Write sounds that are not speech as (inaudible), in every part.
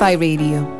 Amplify Radio.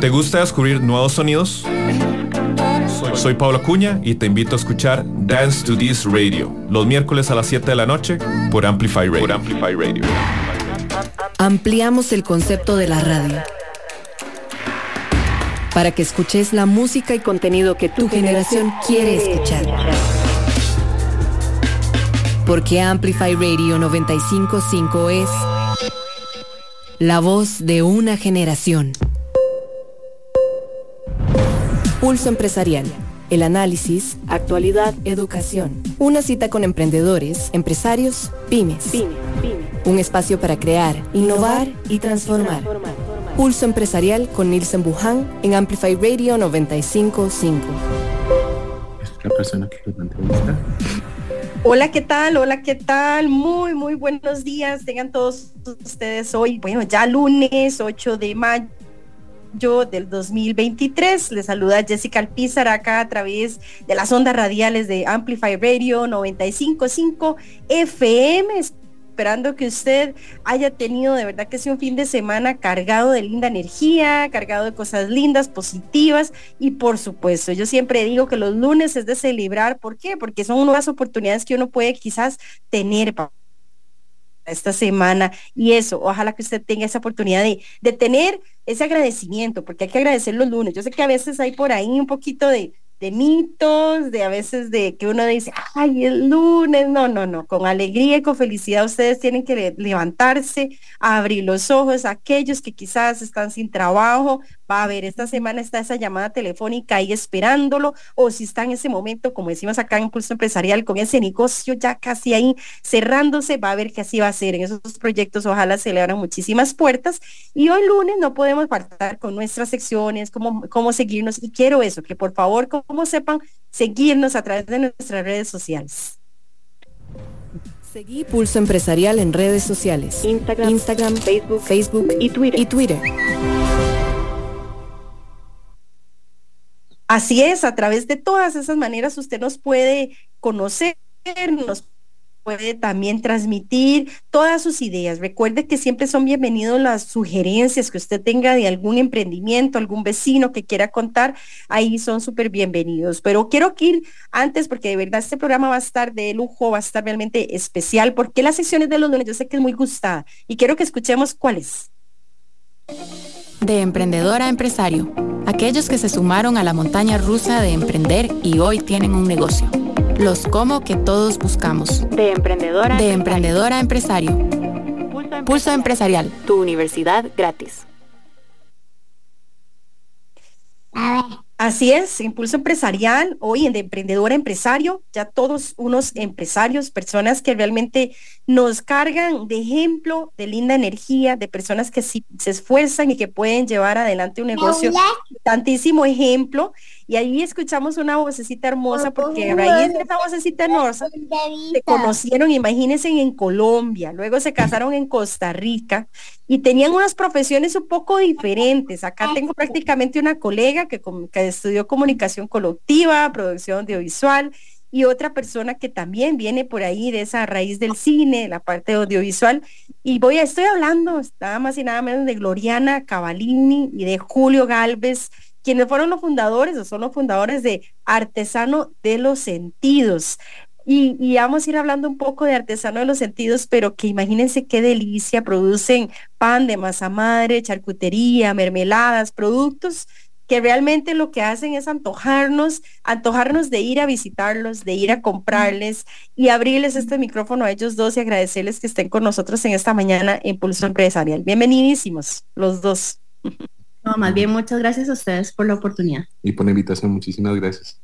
¿Te gusta descubrir nuevos sonidos? Soy, Pablo Cuña y te invito a escuchar Dance to This Radio los miércoles a las 7 de la noche por Amplify Radio. Amplify Radio. Ampliamos el concepto de la radio para que escuches la música y contenido que tu generación quiere escuchar. Porque Amplify Radio 955 es la voz de una generación. Pulso Empresarial. El análisis, actualidad, educación. Una cita con emprendedores, empresarios, pymes. Un espacio para crear, innovar y transformar. Pulso Empresarial con Nielsen Buján en Amplify Radio 955. Hola, ¿qué tal? Hola, ¿qué tal? Muy, muy buenos días. Tengan todos ustedes hoy, bueno, ya lunes 8 de mayo yo del 2023. Les saluda Jessica Alpizar acá a través de las ondas radiales de Amplify Radio 955 FM. Esperando que usted haya tenido de verdad que sea un fin de semana cargado de linda energía, cargado de cosas lindas, positivas y por supuesto, yo siempre digo que los lunes es de celebrar. ¿Por qué? Porque son nuevas oportunidades que uno puede quizás tener esta semana y eso, ojalá que usted tenga esa oportunidad de, de tener ese agradecimiento, porque hay que agradecer los lunes. Yo sé que a veces hay por ahí un poquito de, de mitos, de a veces de que uno dice, ay, el lunes, no, no, no, con alegría y con felicidad ustedes tienen que levantarse, abrir los ojos, aquellos que quizás están sin trabajo, va a ver, esta semana está esa llamada telefónica ahí esperándolo, o si está en ese momento, como decimos acá en Impulso Empresarial, con ese negocio ya casi ahí cerrándose, va a ver que así va a ser. En esos proyectos ojalá se le abran muchísimas puertas. Y hoy lunes no podemos faltar con nuestras secciones, cómo, cómo seguirnos. Y quiero eso, que por favor, como sepan, seguirnos a través de nuestras redes sociales. Seguí Pulso Empresarial en redes sociales. Instagram, Instagram Facebook, Facebook y Twitter. Y Twitter. Así es, a través de todas esas maneras usted nos puede conocer, nos puede también transmitir todas sus ideas. Recuerde que siempre son bienvenidos las sugerencias que usted tenga de algún emprendimiento, algún vecino que quiera contar, ahí son súper bienvenidos. Pero quiero que ir antes, porque de verdad este programa va a estar de lujo, va a estar realmente especial, porque las secciones de los lunes yo sé que es muy gustada y quiero que escuchemos cuáles. De emprendedor a empresario, aquellos que se sumaron a la montaña rusa de emprender y hoy tienen un negocio. Los cómo que todos buscamos. De emprendedora, de emprendedora a empresario. Pulso empresarial. Tu universidad gratis. Así es, Impulso Empresarial, hoy en de emprendedor a empresario, ya todos unos empresarios, personas que realmente nos cargan de ejemplo, de linda energía, de personas que sí, se esfuerzan y que pueden llevar adelante un negocio. Tantísimo ejemplo. Y ahí escuchamos una vocecita hermosa, porque a raíz de esa vocecita hermosa se conocieron, imagínense, en Colombia, luego se casaron en Costa Rica y tenían unas profesiones un poco diferentes. Acá tengo prácticamente una colega que, que estudió comunicación colectiva, producción audiovisual, y otra persona que también viene por ahí de esa raíz del cine, la parte audiovisual. Y voy a, estoy hablando nada más y nada menos de Gloriana Cavalini y de Julio Galvez, quienes fueron los fundadores o son los fundadores de Artesano de los Sentidos. Y, y, vamos a ir hablando un poco de artesano de los sentidos, pero que imagínense qué delicia, producen pan de masa madre, charcutería, mermeladas, productos que realmente lo que hacen es antojarnos, antojarnos de ir a visitarlos, de ir a comprarles y abrirles este micrófono a ellos dos y agradecerles que estén con nosotros en esta mañana en Pulso Empresarial. Bienvenidísimos los dos. No, más bien muchas gracias a ustedes por la oportunidad. Y por la invitación, muchísimas gracias.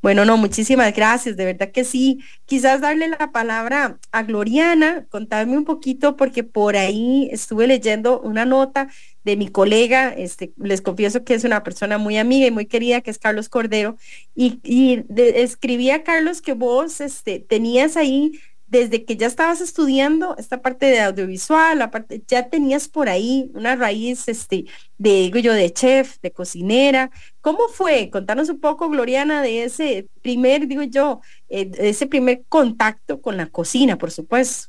Bueno, no, muchísimas gracias, de verdad que sí. Quizás darle la palabra a Gloriana, contarme un poquito, porque por ahí estuve leyendo una nota de mi colega, este, les confieso que es una persona muy amiga y muy querida, que es Carlos Cordero, y, y escribía Carlos que vos este, tenías ahí desde que ya estabas estudiando esta parte de audiovisual, la parte, ya tenías por ahí una raíz este, de, digo yo, de chef, de cocinera. ¿Cómo fue? Contanos un poco, Gloriana, de ese primer, digo yo, eh, ese primer contacto con la cocina, por supuesto.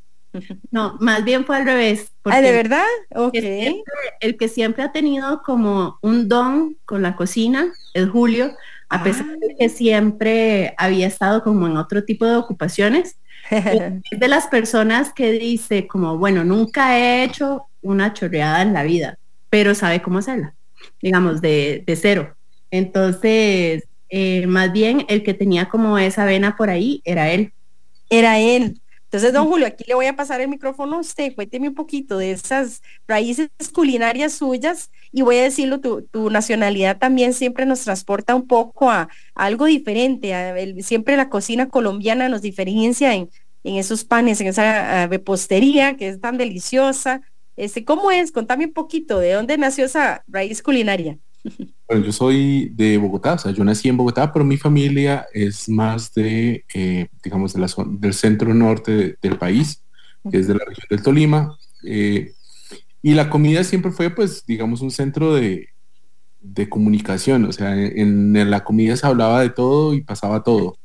No, más bien fue al revés. Ah, ¿de verdad? Ok. El, que siempre ha tenido como un don con la cocina es Julio, a pesar de ah. que siempre había estado como en otro tipo de ocupaciones (laughs) es de las personas que dice como, bueno, nunca he hecho una chorreada en la vida, pero sabe cómo hacerla, digamos, de, cero. Entonces, eh, más bien el que tenía como esa vena por ahí era él. Era él. Entonces, don Julio, aquí le voy a pasar el micrófono a usted, cuénteme un poquito de esas raíces culinarias suyas y voy a decirlo, tu, nacionalidad también siempre nos transporta un poco a, algo diferente, siempre la cocina colombiana nos diferencia en, en esos panes, en esa repostería que es tan deliciosa. Este, ¿Cómo es? Contame un poquito, ¿de dónde nació esa raíz culinaria? Bueno, yo soy de Bogotá, o sea, yo nací en Bogotá, pero mi familia es más de, eh, digamos, de la zona, del centro norte del país, que es de la región del Tolima. Eh, y la comida siempre fue, pues, digamos, un centro de, de comunicación, o sea, en, la comida se hablaba de todo y pasaba todo.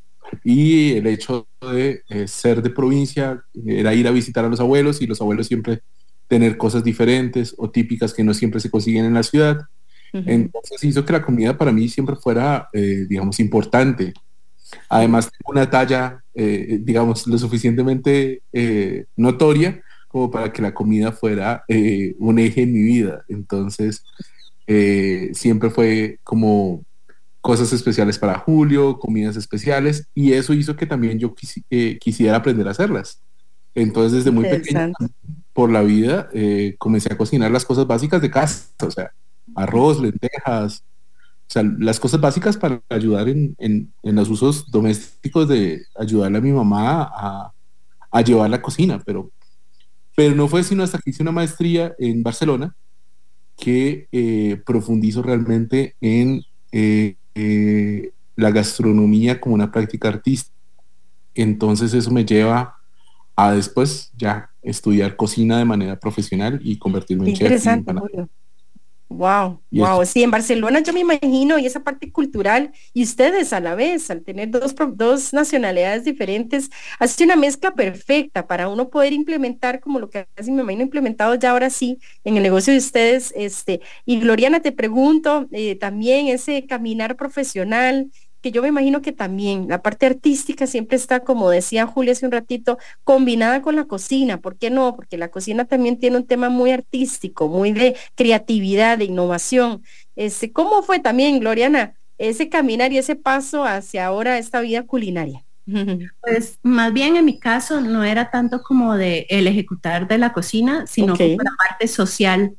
Y el hecho de eh, ser de provincia era ir a visitar a los abuelos y los abuelos siempre tener cosas diferentes o típicas que no siempre se consiguen en la ciudad. Entonces hizo que la comida para mí siempre fuera, eh, digamos, importante. Además, una talla, eh, digamos, lo suficientemente eh, notoria como para que la comida fuera un eje en mi vida. Entonces, siempre fue como cosas especiales para Julio, comidas especiales, y eso hizo que también yo quisiera aprender a hacerlas. Entonces, desde muy pequeño, por la vida, comencé a cocinar las cosas básicas de casa, o sea, arroz, lentejas, o sea, las cosas básicas para ayudar en, en, los usos domésticos de ayudarle a mi mamá a, a, llevar la cocina, pero, pero no fue sino hasta que hice una maestría en Barcelona que eh, profundizo realmente en eh, eh, la gastronomía como una práctica artística. Entonces eso me lleva a después ya estudiar cocina de manera profesional y convertirme en chef. Wow, wow. Sí, en Barcelona yo me imagino y esa parte cultural y ustedes a la vez, al tener dos, dos nacionalidades diferentes, hace una mezcla perfecta para uno poder implementar como lo que casi me imagino implementado ya ahora sí en el negocio de ustedes. Este, y Gloriana, te pregunto eh, también ese caminar profesional, que yo me imagino que también la parte artística siempre está, como decía Julia hace un ratito, combinada con la cocina. ¿Por qué no? Porque la cocina también tiene un tema muy artístico, muy de creatividad, de innovación. Este, ¿Cómo fue también, Gloriana, ese caminar y ese paso hacia ahora esta vida culinaria? (laughs) Pues más bien en mi caso no era tanto como de el ejecutar de la cocina, sino como la parte social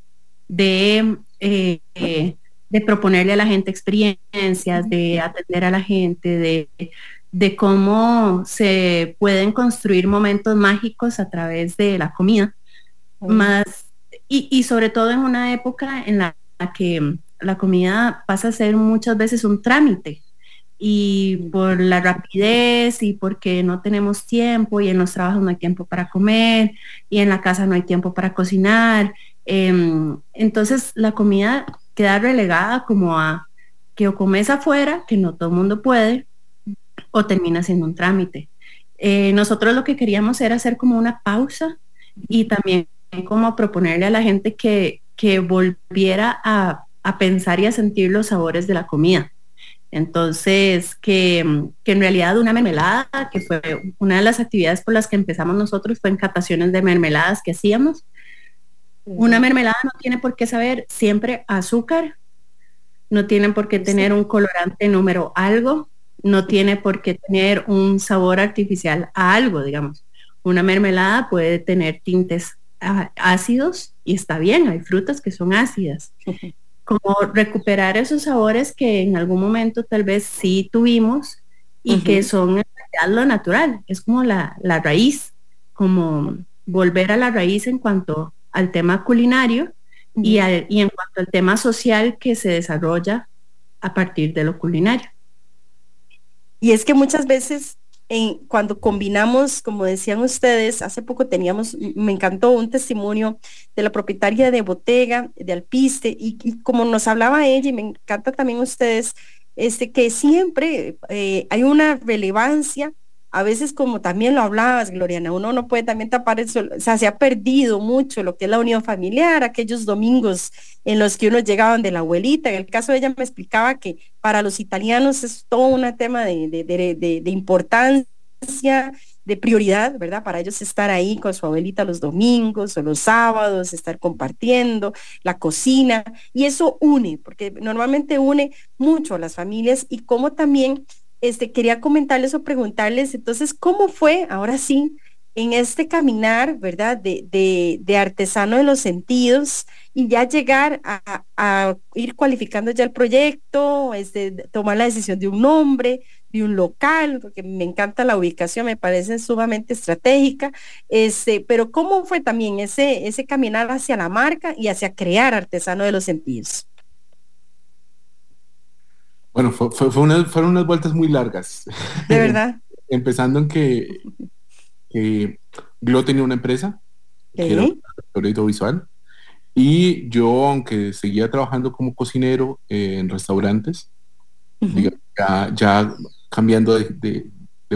de eh, eh, de proponerle a la gente experiencias, de atender a la gente, de, de cómo se pueden construir momentos mágicos a través de la comida. Más, y, sobre todo en una época en la que la comida pasa a ser muchas veces un trámite y por la rapidez y porque no tenemos tiempo y en los trabajos no hay tiempo para comer y en la casa no hay tiempo para cocinar. Em, entonces la comida queda relegada como a que o comes afuera, que no todo el mundo puede, o termina siendo un trámite. Eh, nosotros lo que queríamos era hacer como una pausa y también como proponerle a la gente que, que volviera a, a, pensar y a sentir los sabores de la comida. Entonces, que, que, en realidad una mermelada, que fue una de las actividades por las que empezamos nosotros, fue en cataciones de mermeladas que hacíamos. Una mermelada no tiene por qué saber siempre azúcar, no tiene por qué tener un colorante número algo, no tiene por qué tener un sabor artificial a algo, digamos. Una mermelada puede tener tintes ácidos y está bien, hay frutas que son ácidas. Como recuperar esos sabores que en algún momento tal vez sí tuvimos y que son lo natural, es como la, la raíz, como volver a la raíz en cuanto al tema culinario y, y en cuanto al tema social que se desarrolla a partir de lo culinario. Y es que muchas veces en, cuando combinamos, como decían ustedes, hace poco teníamos, me encantó un testimonio de la propietaria de Botega, de Alpiste, y, como nos hablaba ella, y me encanta también ustedes, este, que siempre eh, hay una relevancia a veces como también lo hablabas, Gloriana, uno no puede también tapar el sol, o sea, se ha perdido mucho lo que es la unión familiar, aquellos domingos en los que uno llegaban de la abuelita, en el caso de ella me explicaba que para los italianos es todo un tema de, de, importancia, de prioridad, ¿verdad? Para ellos estar ahí con su abuelita los domingos o los sábados, estar compartiendo la cocina, y eso une, porque normalmente une mucho a las familias y como también este, quería comentarles o preguntarles, entonces, ¿cómo fue, ahora sí, en este caminar, ¿verdad? De, de, artesano de los sentidos y ya llegar a, ir cualificando ya el proyecto, este, tomar la decisión de un nombre, de un local, porque me encanta la ubicación, me parece sumamente estratégica, este, pero ¿cómo fue también ese, ese caminar hacia la marca y hacia crear artesano de los sentidos? Bueno, fue, fueron unas vueltas muy largas. De verdad. (laughs) Empezando en que, Glo tenía una empresa, que era audiovisual, y yo, aunque seguía trabajando como cocinero eh, en restaurantes, ya, cambiando de,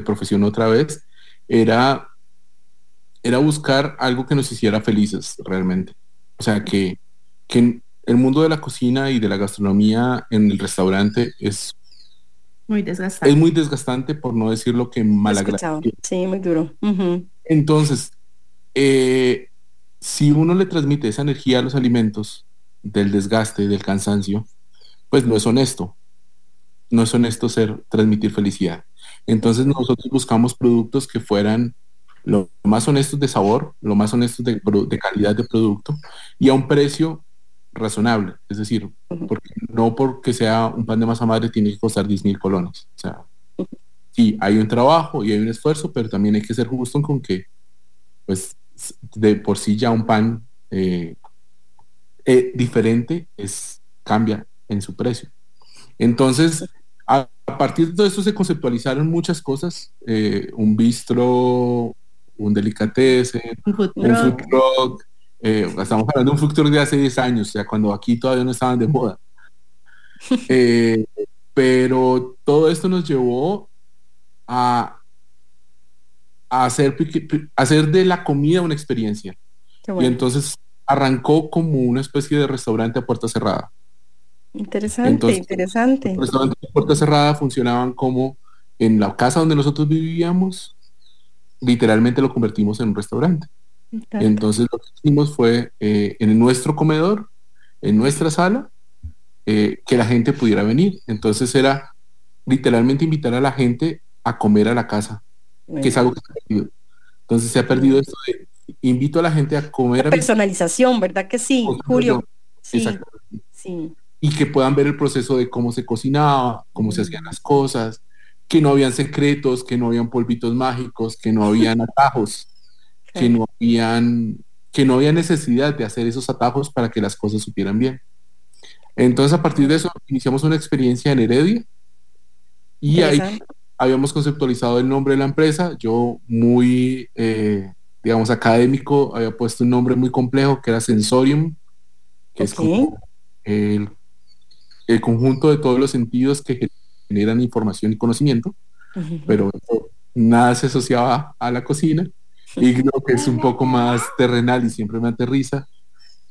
profesión otra vez, era, era buscar algo que nos hiciera felices realmente. O sea, que, que el mundo de la cocina y de la gastronomía en el restaurante es muy desgastante. Es muy desgastante, por no decir lo que malagradable. Sí, muy duro. Entonces, eh, si uno le transmite esa energía a los alimentos del desgaste, del cansancio, pues no es honesto. no es honesto ser transmitir felicidad. Entonces nosotros buscamos productos que fueran lo más honestos de sabor, lo más honestos de, calidad de producto y a un precio razonable. Es decir, porque, no porque sea un pan de masa madre tiene que costar 10 mil colones. O sea, sí, hay un trabajo y hay un esfuerzo, pero también hay que ser justo con que, pues, de por sí ya un pan eh, eh, diferente es, cambia en su precio. Entonces, a, partir de todo esto se conceptualizaron muchas cosas, eh, un bistro, un delicatessen, un food truck, eh, estamos hablando de un truck de hace 10 años, o sea, cuando aquí todavía no estaban de moda. (laughs) Eh, pero todo esto nos llevó a, hacer, hacer de la comida una experiencia. Y entonces arrancó como una especie de restaurante a puerta cerrada. Interesante, interesante. Los restaurantes a puerta cerrada funcionaban como en la casa donde nosotros vivíamos, literalmente lo convertimos en un restaurante. Entonces lo que hicimos fue eh, en nuestro comedor, en nuestra sala, eh, que la gente pudiera venir. Entonces era literalmente invitar a la gente a comer a la casa, que es algo que se ha perdido. Entonces se ha perdido esto de invito a la gente a comer. La personalización, ¿verdad que sí, Julio? Sí, sí. Y que puedan ver el proceso de cómo se cocinaba, cómo se hacían las cosas, que no habían secretos, que no habían polvitos mágicos, que no habían atajos, que no habían que no había necesidad de hacer esos atajos para que las cosas supieran bien. Entonces a partir de eso iniciamos una experiencia en Heredia y ahí habíamos conceptualizado el nombre de la empresa. Yo muy eh, digamos, académico, había puesto un nombre muy complejo que era Sensorium, que es como el, conjunto de todos los sentidos que generan información y conocimiento, pero nada se asociaba a la cocina. Y creo que es un poco más terrenal y siempre me aterriza.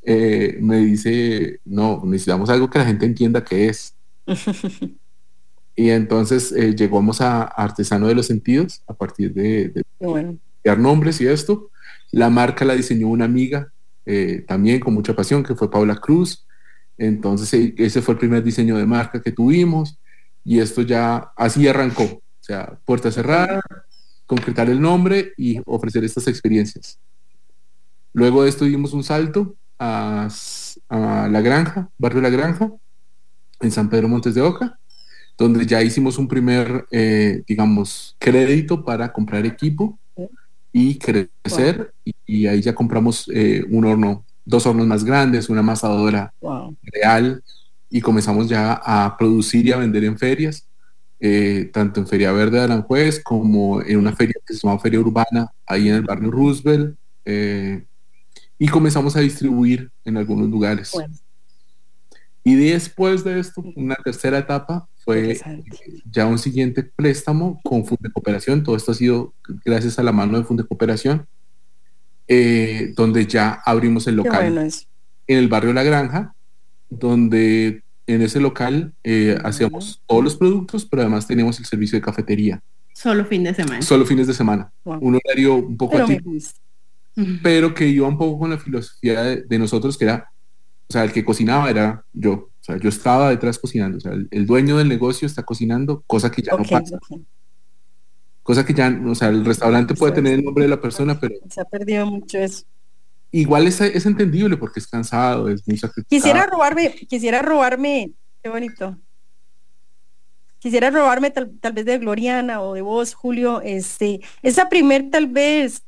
Eh, me dice, no, necesitamos algo que la gente entienda qué es. (laughs) y entonces eh, llegamos a Artesano de los Sentidos a partir de, de, nombres y esto. La marca la diseñó una amiga eh, también con mucha pasión, que fue Paula Cruz. Entonces e, ese fue el primer diseño de marca que tuvimos y esto ya así arrancó. O sea, puerta cerrada, concretar el nombre y ofrecer estas experiencias. Luego de esto dimos un salto a, La Granja, Barrio La Granja, en San Pedro Montes de Oca, donde ya hicimos un primer, eh, digamos, crédito para comprar equipo y crecer. Y, ahí ya compramos eh, un horno, dos hornos más grandes, una amasadora real y comenzamos ya a producir y a vender en ferias, eh, tanto en Feria Verde de Aranjuez como en una feria que se llama Feria Urbana, ahí en el barrio Roosevelt. Eh, y comenzamos a distribuir en algunos lugares. Y después de esto, una tercera etapa fue ya un siguiente préstamo con Funde Cooperación. Todo esto ha sido gracias a la mano de Funde Cooperación, eh, donde ya abrimos el local en el barrio La Granja, donde en ese local eh, hacíamos todos los productos, pero además teníamos el servicio de cafetería. Solo fin de semana. Solo fines de semana. Un horario un poco pero que iba un poco con la filosofía de, nosotros, que era, o sea, el que cocinaba era yo yo estaba detrás cocinando. O sea, el, dueño del negocio está cocinando, cosa que ya no pasa. Cosa que ya, o sea, el restaurante puede tener el nombre de la persona, pero... Se ha perdido mucho eso. Igual es, es entendible porque es cansado, es muy sacrificado. Quisiera robarme, quisiera robarme, qué bonito. Quisiera robarme tal, tal vez de Gloriana o de vos, Julio, este, esa primer tal vez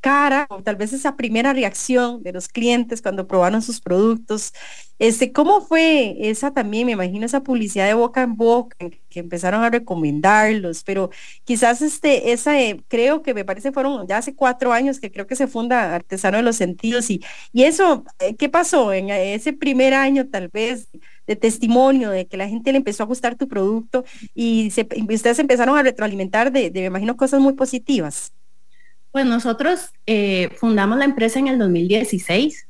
cara o tal vez esa primera reacción de los clientes cuando probaron sus productos. Este, ¿Cómo fue esa también? Me imagino esa publicidad de boca en boca que empezaron a recomendarlos, pero quizás este, esa, eh, creo que me parece fueron ya hace cuatro años que creo que se funda Artesano de los Sentidos y, y eso, eh, ¿qué pasó en ese primer año tal vez? de testimonio, de que la gente le empezó a gustar tu producto y, se, ustedes empezaron a retroalimentar de, de, me imagino, cosas muy positivas. Pues nosotros eh, fundamos la empresa en el 2016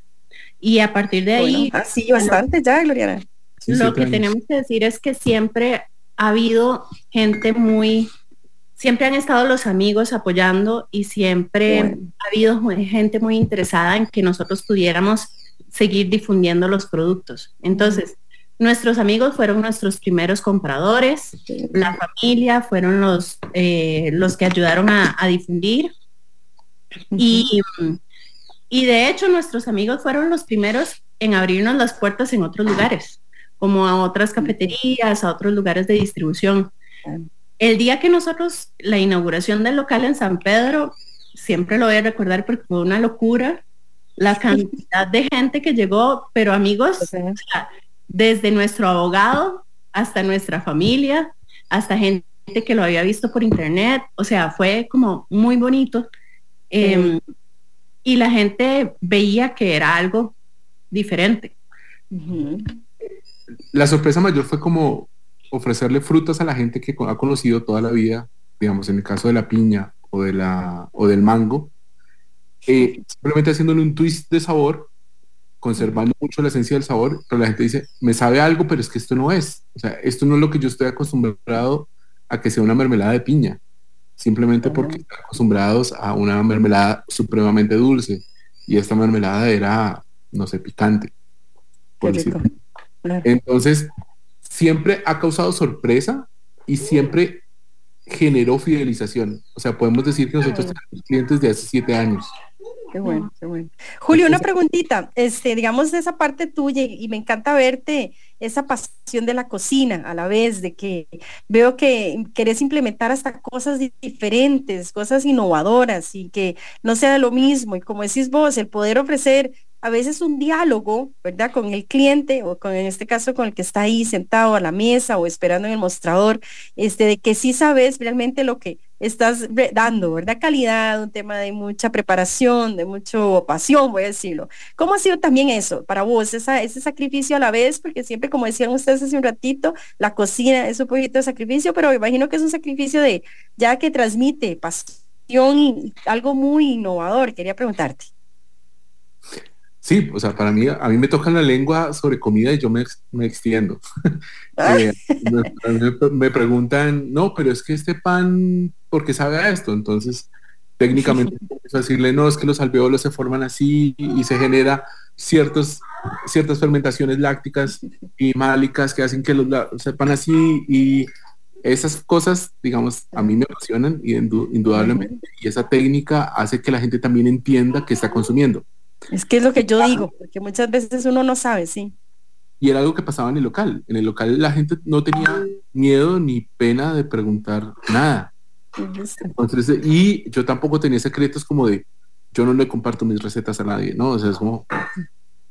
y a partir de ahí... Ah, sí, bastante ya, Gloriana. lo que tenemos que decir es que siempre ha habido gente muy, siempre han estado los amigos apoyando y siempre ha habido gente muy interesada en que nosotros pudiéramos seguir difundiendo los productos. Entonces, Nuestros amigos fueron nuestros primeros compradores, la familia fueron los, eh, los que ayudaron a, difundir. Y, y de hecho nuestros amigos fueron los primeros en abrirnos las puertas en otros lugares, como a otras cafeterías, a otros lugares de distribución. El día que nosotros, la inauguración del local en San Pedro, siempre lo voy a recordar porque fue una locura, la cantidad de gente que llegó, pero amigos, desde nuestro abogado hasta nuestra familia, hasta gente que lo había visto por internet, o sea, fue como muy bonito. Em, y la gente veía que era algo diferente. La sorpresa mayor fue como ofrecerle frutas a la gente que ha conocido toda la vida, digamos, en el caso de la piña o, de la, o del mango, eh, simplemente haciéndole un twist de sabor conservando mucho la esencia del sabor, pero la gente dice, me sabe algo, pero es que esto no es. O sea, esto no es lo que yo estoy acostumbrado a que sea una mermelada de piña, simplemente porque están acostumbrados a una mermelada supremamente dulce y esta mermelada era, no sé, picante. Entonces, siempre ha causado sorpresa y siempre generó fidelización. O sea, podemos decir que nosotros tenemos clientes de hace siete años. Qué bueno, qué bueno. Julio, una preguntita, este, digamos de esa parte tuya y me encanta verte esa pasión de la cocina a la vez, de que veo que querés implementar hasta cosas diferentes, cosas innovadoras y que no sea lo mismo. Y como decís vos, el poder ofrecer a veces un diálogo, ¿verdad? Con el cliente o con, en este caso, con el que está ahí sentado a la mesa o esperando en el mostrador, este, de que sí sabes realmente lo que estás dando, ¿verdad? Calidad, un tema de mucha preparación, de mucho pasión, voy a decirlo. ¿Cómo ha sido también eso para vos, esa, ese sacrificio a la vez? Porque siempre, como decían ustedes hace un ratito, la cocina es un poquito de sacrificio, pero me imagino que es un sacrificio de ya que transmite pasión y algo muy innovador. Quería preguntarte. Sí, o sea, para mí, a mí me tocan la lengua sobre comida y yo me, me extiendo. (laughs) Ah. Eh, me, preguntan, no, pero es que este pan, ¿por qué sabe a esto? Entonces, técnicamente, (laughs) decirle, no, es que los alveolos se forman así y, se genera ciertos, ciertas fermentaciones lácticas y málicas que hacen que los sepan así y esas cosas, digamos, a mí me apasionan y indudablemente, y esa técnica hace que la gente también entienda que está consumiendo. Es que es lo que yo digo, porque muchas veces uno no sabe, sí. Y era algo que pasaba en el local. En el local la gente no tenía miedo ni pena de preguntar nada. Entonces, y yo tampoco tenía secretos como de, yo no le comparto mis recetas a nadie, ¿no? O sea, es como,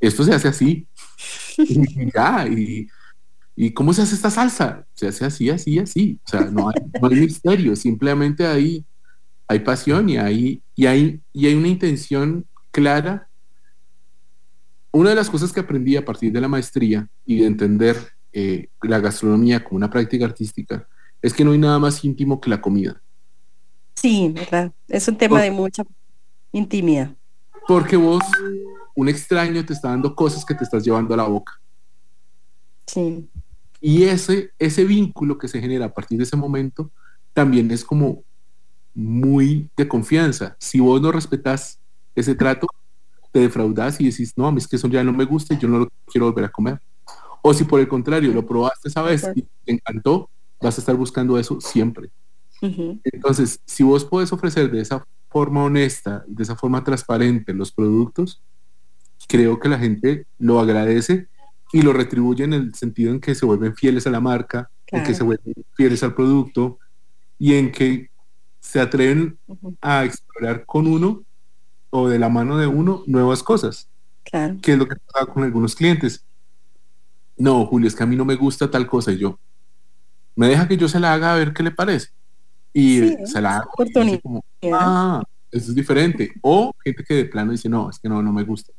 esto se hace así. (laughs) y ya, y, y, ¿cómo se hace esta salsa? Se hace así, así, así. O sea, no hay, no hay misterio, simplemente hay, hay pasión y hay, y, hay, y hay una intención clara una de las cosas que aprendí a partir de la maestría y de entender eh, la gastronomía como una práctica artística es que no hay nada más íntimo que la comida. Sí, ¿verdad? Es un tema de mucha intimidad. Porque vos, un extraño te está dando cosas que te estás llevando a la boca. Sí. Y ese, ese vínculo que se genera a partir de ese momento también es como muy de confianza. Si vos no respetas ese trato, te defraudas y decís, no, a mí es que eso ya no me gusta y yo no lo quiero volver a comer. O si por el contrario lo probaste esa vez y te encantó, vas a estar buscando eso siempre. Entonces, si vos podés ofrecer de esa forma honesta, de esa forma transparente los productos, creo que la gente lo agradece y lo retribuye en el sentido en que se vuelven fieles a la marca, en que se vuelven fieles al producto y en que se atreven a explorar con uno o de la mano de uno nuevas cosas. Claro. Que es lo que pasa con algunos clientes. No, Julio, es que a mí no me gusta tal cosa y yo. Me deja que yo se la haga a ver qué le parece. Y se la haga. Como, ah, eso es diferente. O gente que de plano dice, no, es que no, no me gusta.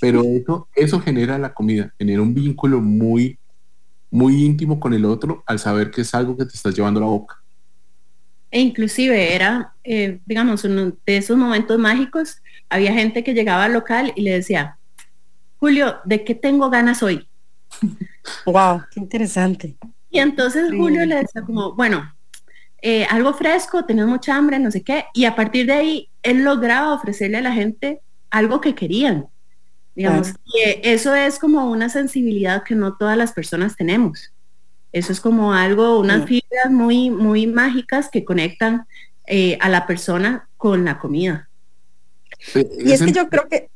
Pero eso, eso genera la comida, genera un vínculo muy, muy íntimo con el otro al saber que es algo que te estás llevando a la boca. E inclusive era, eh, digamos, uno de esos momentos mágicos, había gente que llegaba al local y le decía, Julio, ¿de qué tengo ganas hoy? (laughs) Wow, qué interesante. Y entonces Julio le decía como, bueno, eh, algo fresco, tenés mucha hambre, no sé qué, y a partir de ahí él lograba ofrecerle a la gente algo que querían. Digamos, que eso es como una sensibilidad que no todas las personas tenemos. Eso es como algo, unas fibras muy, muy mágicas que conectan eh, a la persona con la comida. Y es que yo creo que,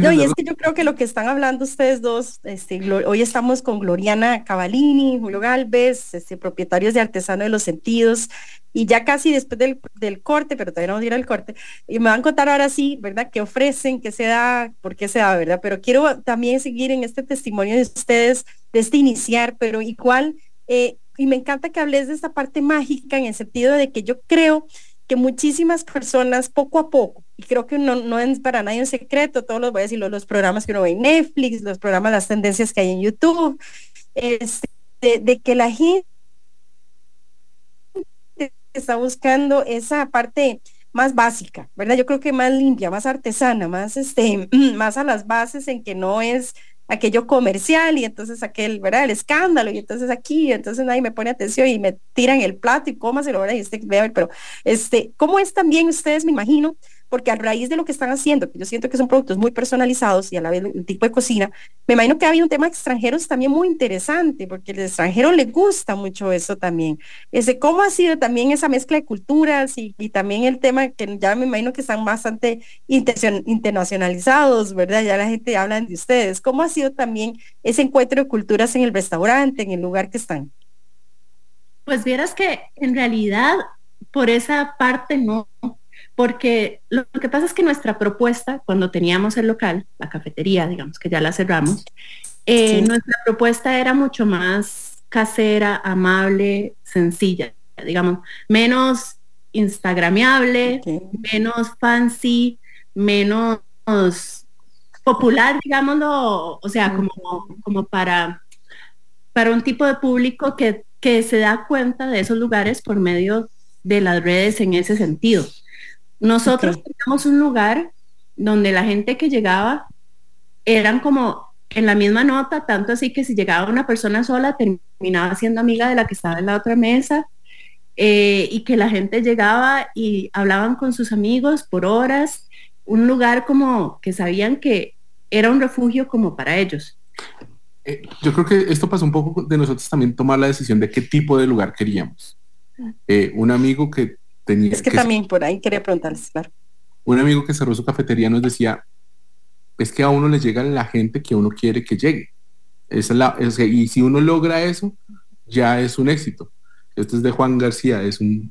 no, y es que yo creo que lo que están hablando ustedes dos, este, hoy estamos con Gloriana Cavalini, Julio Galvez, este, propietarios de Artesano de los Sentidos, y ya casi después del, corte, pero todavía no vamos a ir al corte, y me van a contar ahora sí, ¿verdad? ¿Qué ofrecen? ¿Qué se da? ¿Por qué se da? ¿Verdad? Pero quiero también seguir en este testimonio de ustedes, de este iniciar, pero igual, eh, y me encanta que hables de esta parte mágica en el sentido de que yo creo que muchísimas personas poco a poco, y creo que no, no es para nadie un secreto, todos los voy a decir, los, programas que uno ve en Netflix, los programas, las tendencias que hay en YouTube, es de, que la gente está buscando esa parte más básica, ¿verdad? Yo creo que más limpia, más artesana, más este, (clears throat) más a las bases en que no es aquello comercial y entonces aquel, ¿verdad? El escándalo y entonces aquí, entonces nadie me pone atención y me tiran el plato y cómaselo, ¿verdad? Y este, pero este, ¿cómo es también ustedes, me imagino, porque a raíz de lo que están haciendo, yo siento que son productos muy personalizados y a la vez el tipo de cocina, me imagino que ha habido un tema de extranjeros también muy interesante, porque al extranjero le gusta mucho eso también. Ese, ¿Cómo ha sido también esa mezcla de culturas y, también el tema que ya me imagino que están bastante internacionalizados, ¿verdad? Ya la gente habla de ustedes. ¿Cómo ha sido también ese encuentro de culturas en el restaurante, en el lugar que están? Pues vieras que en realidad por esa parte no, porque lo que pasa es que nuestra propuesta, cuando teníamos el local, la cafetería, digamos que ya la cerramos, eh, nuestra propuesta era mucho más casera, amable, sencilla, digamos, menos instagramiable, menos fancy, menos popular, digámoslo, o sea, como, como para, para un tipo de público que, que se da cuenta de esos lugares por medio de las redes en ese sentido. Nosotros teníamos un lugar donde la gente que llegaba eran como en la misma nota, tanto así que si llegaba una persona sola terminaba siendo amiga de la que estaba en la otra mesa eh, y que la gente llegaba y hablaban con sus amigos por horas, un lugar como que sabían que era un refugio como para ellos. Eh, yo creo que esto pasó un poco de nosotros también tomar la decisión de qué tipo de lugar queríamos. Ah. Eh, un amigo que es que, también por ahí quería preguntarles, claro. Un amigo que cerró su cafetería nos decía, es que a uno le llega la gente que uno quiere que llegue. es la, y si uno logra eso, ya es un éxito. Este es de Juan García, es un,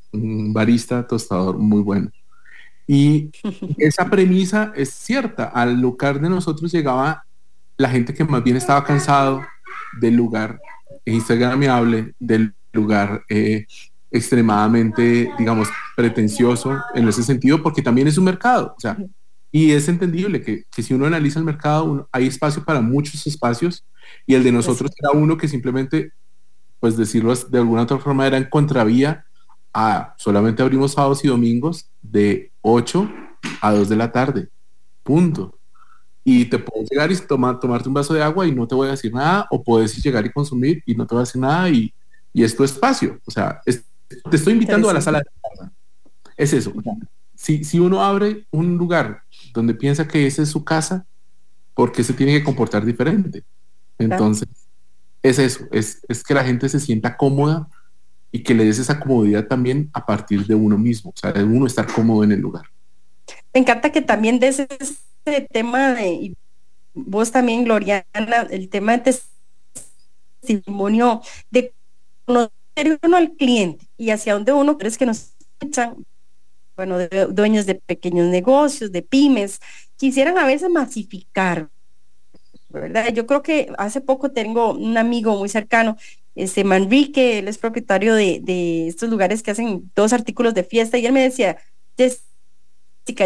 barista tostador muy bueno. Y (laughs) esa premisa es cierta. Al lugar de nosotros llegaba la gente que más bien estaba cansado del lugar instagramable, del lugar eh, extremadamente, digamos, pretencioso en ese sentido, porque también es un mercado. O sea, y es entendible que, si uno analiza el mercado, hay espacio para muchos espacios y el de nosotros era uno que simplemente, pues decirlo de alguna otra forma, era en contravía a solamente abrimos sábados y domingos de 8 a 2 de la tarde. Punto. Y te puedes llegar y tomar, tomarte un vaso de agua y no te voy a decir nada, o puedes llegar y consumir y no te voy a decir nada y, y es tu espacio. O sea, es, te estoy invitando a la sala de casa. Es eso. Si, si uno abre un lugar donde piensa que esa es su casa, porque se tiene que comportar diferente? Entonces, es eso, es, es que la gente se sienta cómoda y que le des esa comodidad también a partir de uno mismo, o sea, de uno estar cómodo en el lugar. Me encanta que también des ese tema de, y vos también, Gloriana, el tema de testimonio de uno al cliente y hacia donde uno crees que nos escuchan, bueno, dueños de pequeños negocios, de pymes, quisieran a veces masificar, ¿verdad? Yo creo que hace poco tengo un amigo muy cercano, este Manrique, él es propietario de, de estos lugares que hacen dos artículos de fiesta y él me decía,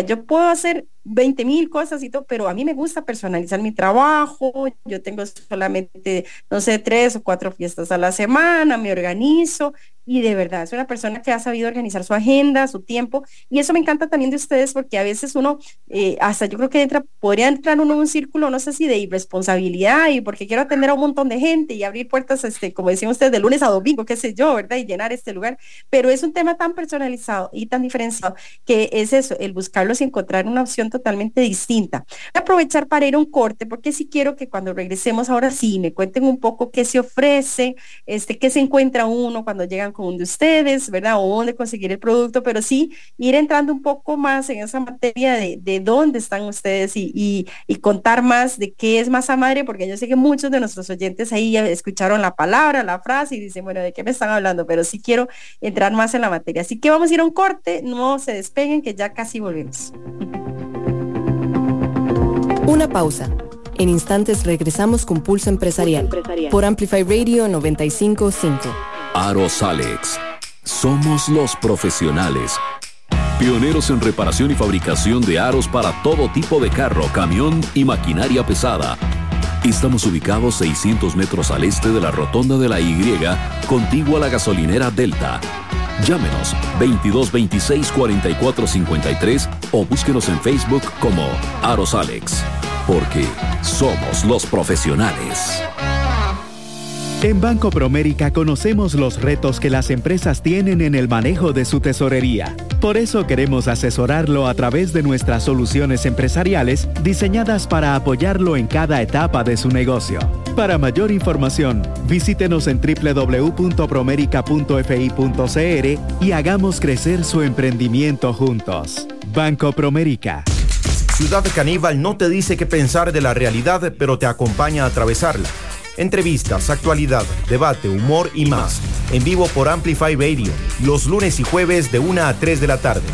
yo puedo hacer 20 mil cosas y todo, pero a mí me gusta personalizar mi trabajo, yo tengo solamente, no sé, tres o cuatro fiestas a la semana, me organizo y de verdad es una persona que ha sabido organizar su agenda, su tiempo y eso me encanta también de ustedes porque a veces uno, eh, hasta yo creo que entra, podría entrar uno en un círculo, no sé si de irresponsabilidad y porque quiero atender a un montón de gente y abrir puertas, este, como decían ustedes, de lunes a domingo, qué sé yo, ¿verdad? Y llenar este lugar, pero es un tema tan personalizado y tan diferenciado que es eso, el buscarlos y encontrar una opción totalmente distinta. Aprovechar para ir a un corte porque si quiero que cuando regresemos ahora sí me cuenten un poco qué se ofrece, este, qué se encuentra uno cuando llegan con de ustedes, ¿verdad? O dónde conseguir el producto, pero sí ir entrando un poco más en esa materia de, de dónde están ustedes y, y, y, contar más de qué es Masa Madre, porque yo sé que muchos de nuestros oyentes ahí escucharon la palabra, la frase y dicen, bueno, ¿de qué me están hablando? Pero sí quiero entrar más en la materia. Así que vamos a ir a un corte, no se despeguen, que ya casi volvemos. Una pausa. En instantes regresamos con Pulso Empresarial, Empresarial. por Amplify Radio 955. Aros Alex. Somos los profesionales. Pioneros en reparación y fabricación de aros para todo tipo de carro, camión y maquinaria pesada. Estamos ubicados 600 metros al este de la rotonda de la Y, contigua a la gasolinera Delta. Llámenos 2226 4453 o búsquenos en Facebook como Aros Alex, porque somos los profesionales. En Banco Promérica conocemos los retos que las empresas tienen en el manejo de su tesorería. Por eso queremos asesorarlo a través de nuestras soluciones empresariales diseñadas para apoyarlo en cada etapa de su negocio. Para mayor información, visítenos en www.promerica.fi.cr y hagamos crecer su emprendimiento juntos. Banco Promérica. Ciudad Caníbal no te dice qué pensar de la realidad, pero te acompaña a atravesarla. Entrevistas, actualidad, debate, humor y más. En vivo por Amplify Radio, los lunes y jueves de 1 a 3 de la tarde.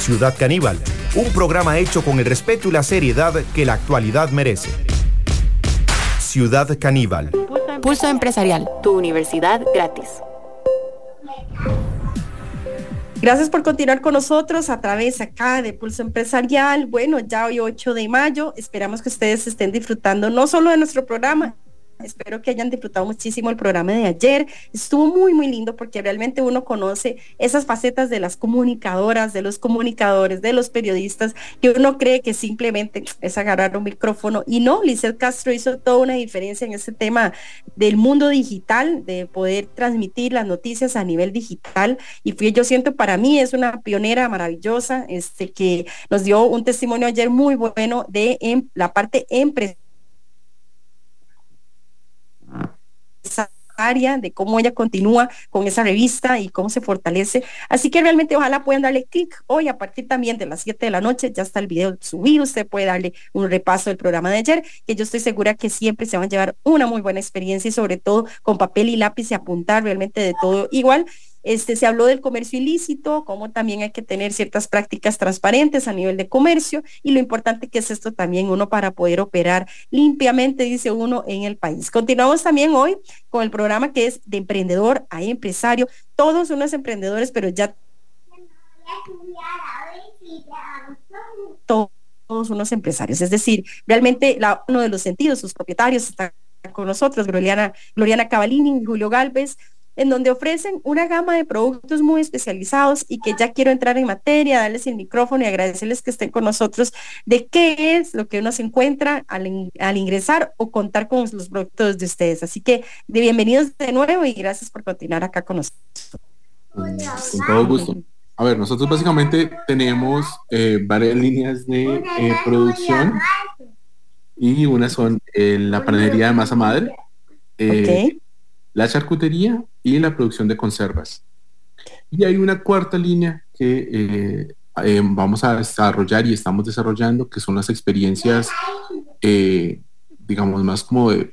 Ciudad Caníbal, un programa hecho con el respeto y la seriedad que la actualidad merece. Ciudad Caníbal. Pulso Empresarial, tu universidad gratis. Gracias por continuar con nosotros a través acá de Pulso Empresarial. Bueno, ya hoy 8 de mayo, esperamos que ustedes estén disfrutando no solo de nuestro programa, Espero que hayan disfrutado muchísimo el programa de ayer. Estuvo muy, muy lindo porque realmente uno conoce esas facetas de las comunicadoras, de los comunicadores, de los periodistas, que uno cree que simplemente es agarrar un micrófono. Y no, Lizeth Castro hizo toda una diferencia en ese tema del mundo digital, de poder transmitir las noticias a nivel digital. Y yo siento, para mí es una pionera maravillosa, este, que nos dio un testimonio ayer muy bueno de en, la parte empresarial área de cómo ella continúa con esa revista y cómo se fortalece. Así que realmente ojalá puedan darle clic hoy a partir también de las 7 de la noche, ya está el video subido, usted puede darle un repaso del programa de ayer, que yo estoy segura que siempre se van a llevar una muy buena experiencia y sobre todo con papel y lápiz y apuntar realmente de todo igual. Este, se habló del comercio ilícito, como también hay que tener ciertas prácticas transparentes a nivel de comercio y lo importante que es esto también uno para poder operar limpiamente, dice uno, en el país. Continuamos también hoy con el programa que es de emprendedor a empresario. Todos unos emprendedores, pero ya todos unos empresarios. Es decir, realmente uno de los sentidos, sus propietarios están con nosotros, Gloriana, Gloriana Cavalini Julio Galvez, en donde ofrecen una gama de productos muy especializados y que ya quiero entrar en materia, darles el micrófono y agradecerles que estén con nosotros de qué es lo que uno se encuentra al, al ingresar o contar con los productos de ustedes. Así que de bienvenidos de nuevo y gracias por continuar acá con nosotros. Con todo gusto. A ver, nosotros básicamente tenemos eh, varias líneas de eh, producción y una son eh, la panadería de masa madre, okay la charcutería y la producción de conservas. Y hay una cuarta línea que eh, eh, vamos a desarrollar y estamos desarrollando, que son las experiencias, eh, digamos, más como de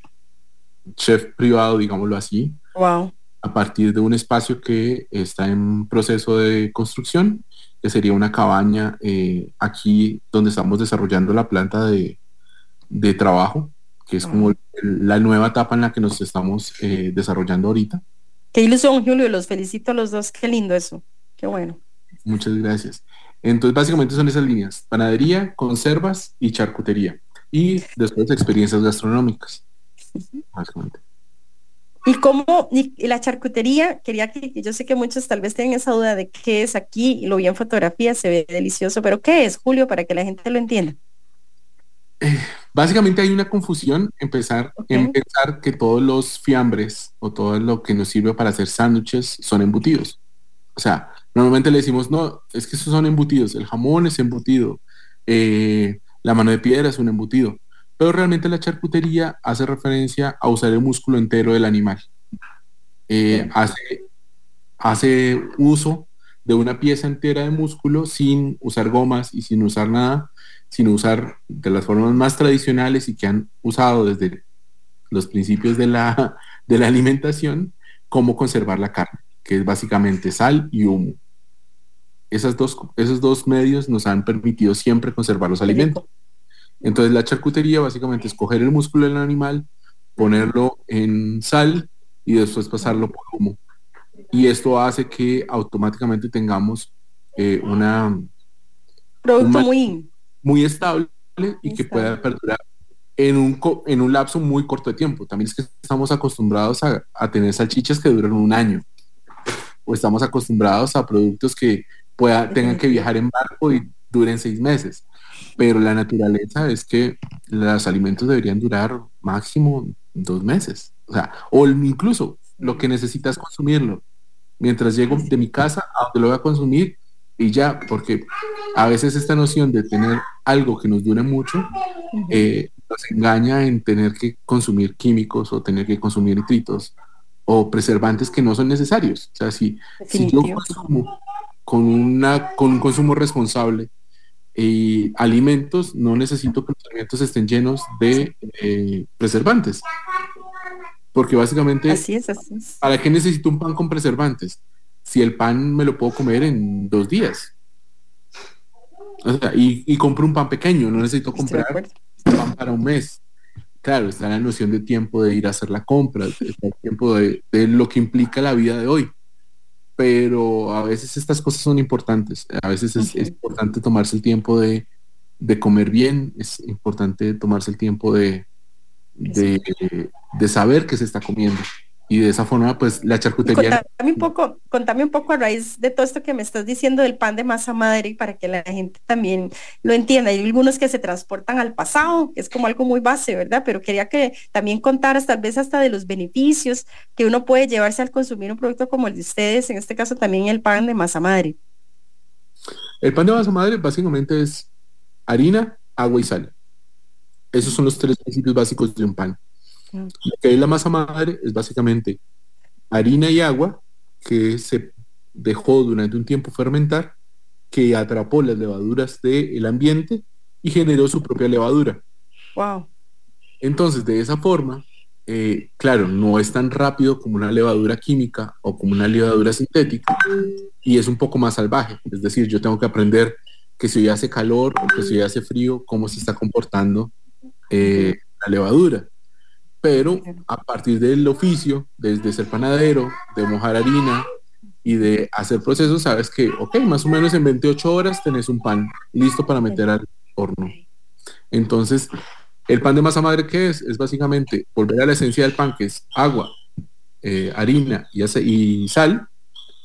chef privado, digámoslo así. Wow. A partir de un espacio que está en proceso de construcción, que sería una cabaña aquí donde estamos desarrollando la planta de, de trabajo que es como la nueva etapa en la que nos estamos eh, desarrollando ahorita. Qué ilusión, Julio, los felicito a los dos, qué lindo eso, qué bueno. Muchas gracias. Entonces, básicamente son esas líneas, panadería, conservas y charcutería. Y después experiencias gastronómicas, básicamente. Y cómo, y, la charcutería, quería que, yo sé que muchos tal vez tienen esa duda de qué es aquí, y lo vi en fotografía, se ve delicioso, pero ¿qué es, Julio, para que la gente lo entienda? Eh, básicamente hay una confusión, empezar, en pensar que todos los fiambres o todo lo que nos sirve para hacer sándwiches son embutidos. O sea, normalmente le decimos, no, es que esos son embutidos, el jamón es embutido, eh, la mano de piedra es un embutido pero realmente la charcutería hace referencia a usar el músculo entero del animal. Eh, hace, hace uso de una pieza entera de músculo sin usar gomas y sin usar nada, sin usar de las formas más tradicionales y que han usado desde los principios de la, (laughs) de la alimentación, cómo conservar la carne, que es básicamente sal y humo. Esas dos, esos dos medios nos han permitido siempre conservar los alimentos. Entonces la charcutería básicamente es coger el músculo del animal, ponerlo en sal y después pasarlo por humo. Y esto hace que automáticamente tengamos eh, una producto muy muy estable y que pueda perdurar en un, en un lapso muy corto de tiempo. También es que estamos acostumbrados a, a, tener salchichas que duran un año. O estamos acostumbrados a productos que pueda, tengan que viajar en barco y duren seis meses. Pero la naturaleza es que los alimentos deberían durar máximo dos meses, o sea, o incluso lo que necesitas consumirlo. Mientras llego de mi casa a donde lo voy a consumir y ya, porque a veces esta noción de tener algo que nos dure mucho eh, nos engaña en tener que consumir químicos o tener que consumir nitritos o preservantes que no son necesarios. O sea, si, si yo consumo con, una, con un consumo responsable, y alimentos, no necesito que los alimentos estén llenos de eh, preservantes. Porque básicamente, así es, ¿para qué necesito un pan con preservantes? Si el pan me lo puedo comer en dos días. y, compro un pan pequeño, no necesito comprar pan para un mes. Claro, está la noción de tiempo de ir a hacer la compra, el tiempo de lo que implica la vida de hoy pero a veces estas cosas son importantes. A veces es, importante tomarse el tiempo de, comer bien, es importante tomarse el tiempo de, de, saber qué se está comiendo y de esa forma pues la charcutería contame un poco contame un poco a raíz de todo esto que me estás diciendo del pan de masa madre y para que la gente también lo entienda. Hay algunos que se transportan al pasado que es como algo muy base verdad pero quería que también contaras tal vez hasta de los beneficios que uno puede llevarse al consumir un producto como el de ustedes en este caso también el pan de masa madre. El pan de masa madre básicamente es harina agua y sal. Esos son los tres principios básicos de un pan lo que es la masa madre es básicamente harina y agua que se dejó durante un tiempo fermentar, que atrapó las levaduras del ambiente y generó su propia levadura. Wow. Entonces, de esa forma, eh, claro, no es tan rápido como una levadura química o como una levadura sintética y es un poco más salvaje. Es decir, yo tengo que aprender que si hoy hace calor o que si hoy hace frío, cómo se está comportando eh, la levadura pero a partir del oficio, desde ser panadero, de mojar harina y de hacer procesos, sabes que, ok, más o menos en 28 horas tenés un pan listo para meter al horno. Entonces, el pan de masa madre, ¿qué es? Es básicamente volver a la esencia del pan, que es agua, eh, harina y, y sal,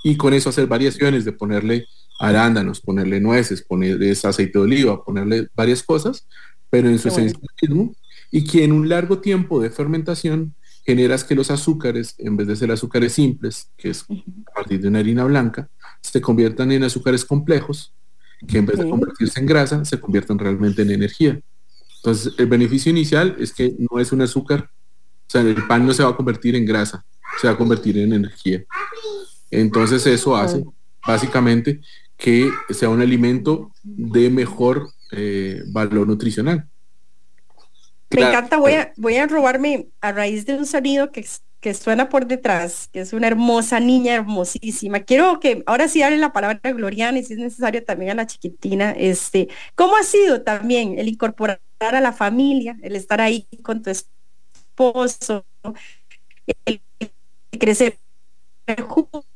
y con eso hacer variaciones de ponerle arándanos, ponerle nueces, ponerle aceite de oliva, ponerle varias cosas, pero en su esencia mismo y que en un largo tiempo de fermentación generas que los azúcares, en vez de ser azúcares simples, que es a partir de una harina blanca, se conviertan en azúcares complejos, que en vez de convertirse en grasa, se conviertan realmente en energía. Entonces, el beneficio inicial es que no es un azúcar, o sea, el pan no se va a convertir en grasa, se va a convertir en energía. Entonces, eso hace básicamente que sea un alimento de mejor eh, valor nutricional. Me encanta, voy a, voy a robarme a raíz de un sonido que, que suena por detrás, que es una hermosa niña, hermosísima. Quiero que ahora sí hable la palabra Gloriana y si es necesario también a la chiquitina. Este, ¿Cómo ha sido también el incorporar a la familia, el estar ahí con tu esposo, el crecer juntos,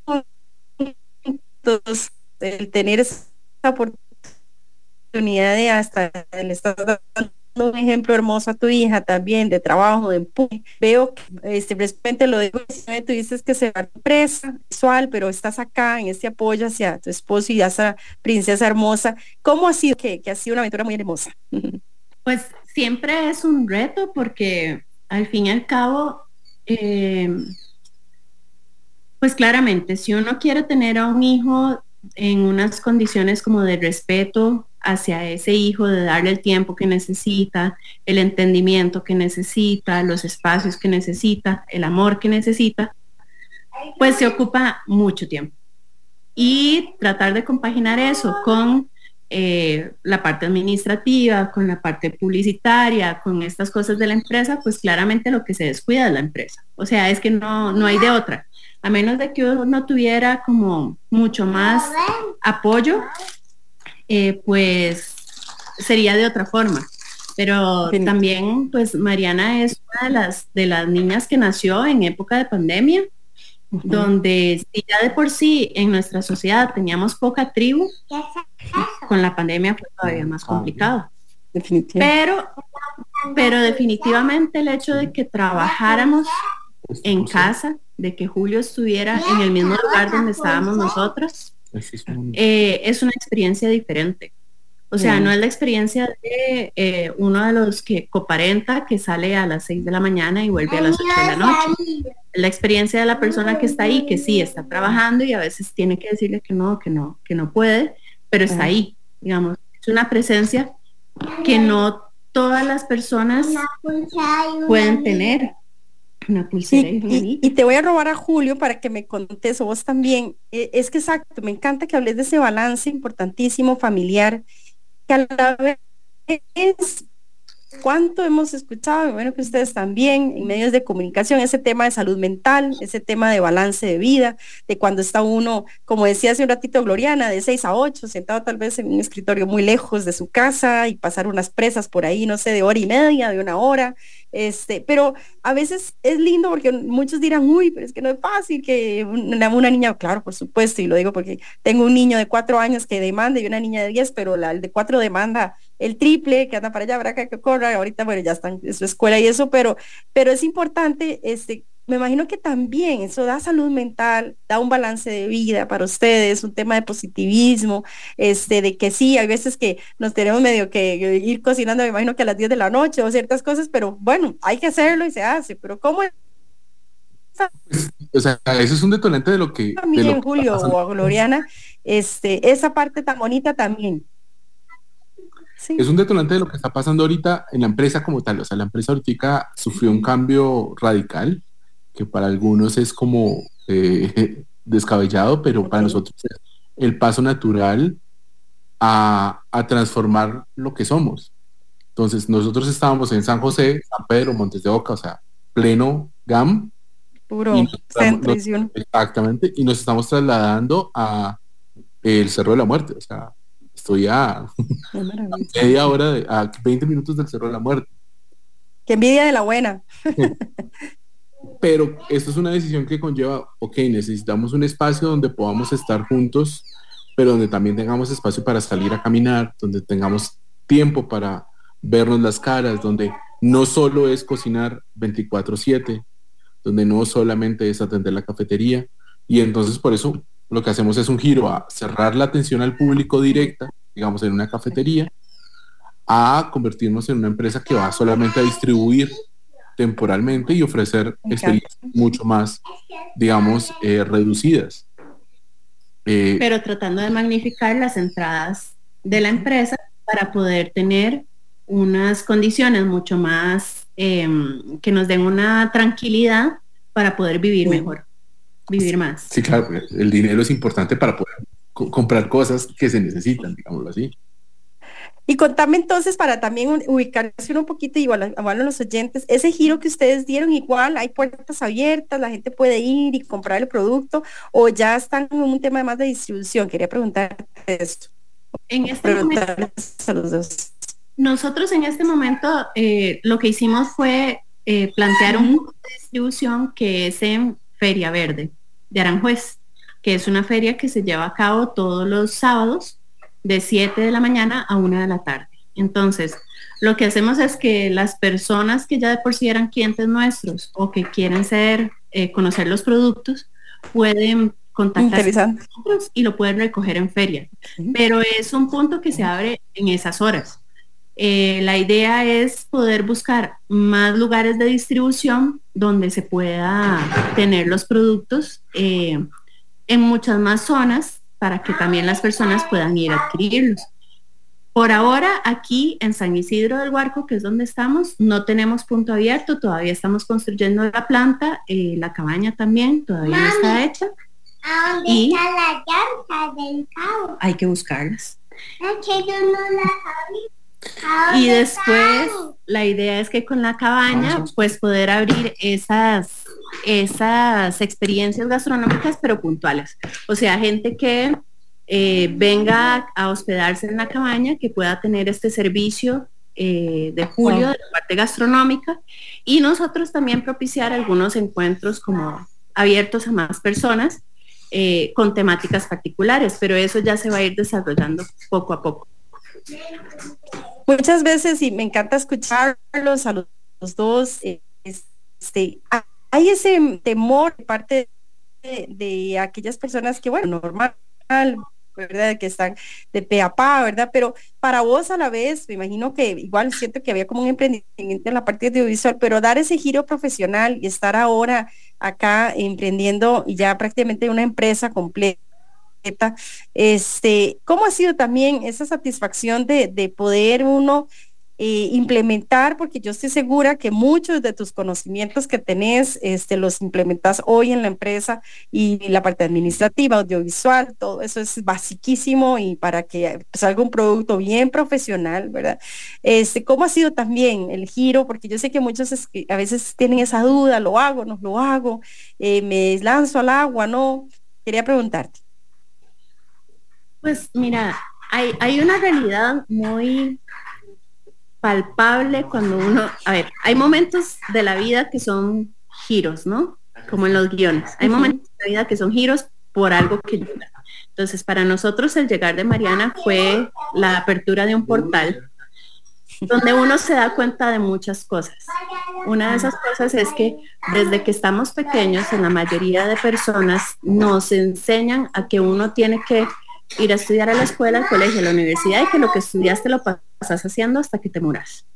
el tener esa oportunidad de hasta el estar un ejemplo hermoso a tu hija también de trabajo, de empuje. Veo que este, repente lo digo, tú dices que se va a visual, pero estás acá en este apoyo hacia tu esposo y a esa princesa hermosa. ¿Cómo ha sido que, que ha sido una aventura muy hermosa? (laughs) Pues siempre es un reto porque al fin y al cabo, eh, pues claramente, si uno quiere tener a un hijo en unas condiciones como de respeto hacia ese hijo, de darle el tiempo que necesita, el entendimiento que necesita, los espacios que necesita, el amor que necesita, pues se ocupa mucho tiempo. Y tratar de compaginar eso con eh, la parte administrativa, con la parte publicitaria, con estas cosas de la empresa, pues claramente lo que se descuida de la empresa. O sea, es que no, no hay de otra a menos de que uno tuviera como mucho más apoyo, eh, pues sería de otra forma. Pero también, pues Mariana es una de las, de las niñas que nació en época de pandemia, donde si ya de por sí en nuestra sociedad teníamos poca tribu, con la pandemia fue todavía más complicado. Pero, pero definitivamente el hecho de que trabajáramos en casa, de que Julio estuviera en el mismo lugar donde estábamos nosotros, eh, es una experiencia diferente. O sea, no es la experiencia de eh, uno de los que coparenta, que sale a las 6 de la mañana y vuelve a las 8 de la noche. Es la experiencia de la persona que está ahí, que sí, está trabajando y a veces tiene que decirle que no, que no, que no puede, pero está ahí, digamos. Es una presencia que no todas las personas pueden tener y, te voy a robar a Julio para que me contes, vos también. E, es que exacto, me encanta que hables de ese balance importantísimo familiar, que a la vez cuánto hemos escuchado, bueno que ustedes también en medios de comunicación, ese tema de salud mental, ese tema de balance de vida, de cuando está uno, como decía hace un ratito Gloriana, de 6 a 8, sentado tal vez en un escritorio muy lejos de su casa y pasar unas presas por ahí, no sé, de hora y media, de una hora, este, pero a veces es lindo porque muchos dirán, uy, pero es que no es fácil que una, niña, claro, por supuesto, y lo digo porque tengo un niño de cuatro años que demanda y una niña de diez, pero la, el de cuatro demanda el triple, que anda para allá, para acá, que corra, ahorita, bueno, ya están en su escuela y eso, pero, pero es importante, este, me imagino que también eso da salud mental, da un balance de vida para ustedes, un tema de positivismo, este, de que sí, hay veces que nos tenemos medio que ir cocinando, me imagino que a las 10 de la noche o ciertas cosas, pero bueno, hay que hacerlo y se hace, pero ¿cómo o sea, eso es un detonante de lo que... También, Julio o Gloriana, este, esa parte tan bonita también. Es un detonante de lo que está pasando ahorita en la empresa como tal. O sea, la empresa ahorita sufrió un cambio radical, que para algunos es como eh, (laughs) descabellado, pero para nosotros es el paso natural a, transformar lo que somos. Entonces, nosotros estábamos en San José, San Pedro, Montes de Oca, o sea, pleno GAM. Puro centro. exactamente, y nos estamos trasladando a el Cerro de la Muerte, o sea, estoy a, (laughs) media hora, de, a 20 minutos del Cerro de la Muerte. Qué envidia de la buena. (laughs) Pero esto es una decisión que conlleva, ok, necesitamos un espacio donde podamos estar juntos, pero donde también tengamos espacio para salir a caminar, donde tengamos tiempo para vernos las caras, donde no solo es cocinar 24/7, donde no solamente es atender la cafetería. Y entonces por eso lo que hacemos es un giro a cerrar la atención al público directa, digamos en una cafetería, a convertirnos en una empresa que va solamente a distribuir temporalmente y ofrecer experiencias mucho más, digamos, eh, reducidas. Eh, Pero tratando de magnificar las entradas de la empresa para poder tener unas condiciones mucho más em, que nos den una tranquilidad para poder vivir mejor vivir más. Sí, claro, el dinero es importante para poder comprar cosas que se necesitan, digámoslo así. Y contame entonces para también ubicarse un poquito igual, igual a los oyentes, ese giro que ustedes dieron, igual hay puertas abiertas, la gente puede ir y comprar el producto o ya están en un tema más de distribución. Quería preguntarte esto. En este momento, nosotros en este momento eh, lo que hicimos fue eh, plantear un punto de distribución que es en Feria Verde de Aranjuez, que es una feria que se lleva a cabo todos los sábados de 7 de la mañana a 1 de la tarde. Entonces, lo que hacemos es que las personas que ya de por sí eran clientes nuestros o que quieren ser, eh, conocer los productos, pueden contactar nosotros y lo pueden recoger en feria. Pero es un punto que se abre en esas horas. Eh, la idea es poder buscar más lugares de distribución donde se pueda tener los productos eh, en muchas más zonas para que también las personas puedan ir a adquirirlos. Por ahora, aquí en San Isidro del Huarco, que es donde estamos, no tenemos punto abierto, todavía estamos construyendo la planta, eh, la cabaña también todavía no está hecha. ¿A dónde y está la llanta del carro? Hay que buscarlas. Es que yo no la y después la idea es que con la cabaña pues poder abrir esas esas experiencias gastronómicas pero puntuales. O sea, gente que eh, venga a hospedarse en la cabaña, que pueda tener este servicio eh, de julio de la parte gastronómica y nosotros también propiciar algunos encuentros como abiertos a más personas eh, con temáticas particulares, pero eso ya se va a ir desarrollando poco a poco. Muchas veces, y me encanta escucharlos a los, dos, este, hay ese temor de parte de, aquellas personas que, bueno, normal, ¿verdad? Que están de pe a pa, ¿verdad? Pero para vos a la vez, me imagino que igual siento que había como un emprendimiento en la parte audiovisual, pero dar ese giro profesional y estar ahora acá emprendiendo ya prácticamente una empresa completa este, ¿Cómo ha sido también esa satisfacción de, de poder uno eh, implementar? Porque yo estoy segura que muchos de tus conocimientos que tenés este, los implementas hoy en la empresa y la parte administrativa, audiovisual, todo eso es basiquísimo y para que salga un producto bien profesional, ¿verdad? Este, ¿Cómo ha sido también el giro? Porque yo sé que muchos a veces tienen esa duda, lo hago, no lo hago, eh, me lanzo al agua, ¿no? Quería preguntarte. Pues mira, hay, hay una realidad muy palpable cuando uno, a ver, hay momentos de la vida que son giros, ¿no? Como en los guiones. Hay momentos de la vida que son giros por algo que Entonces, para nosotros el llegar de Mariana fue la apertura de un portal donde uno se da cuenta de muchas cosas. Una de esas cosas es que desde que estamos pequeños, en la mayoría de personas nos enseñan a que uno tiene que ir a estudiar a la escuela, al colegio, a la universidad y que lo que estudiaste lo pasas haciendo hasta que te muras.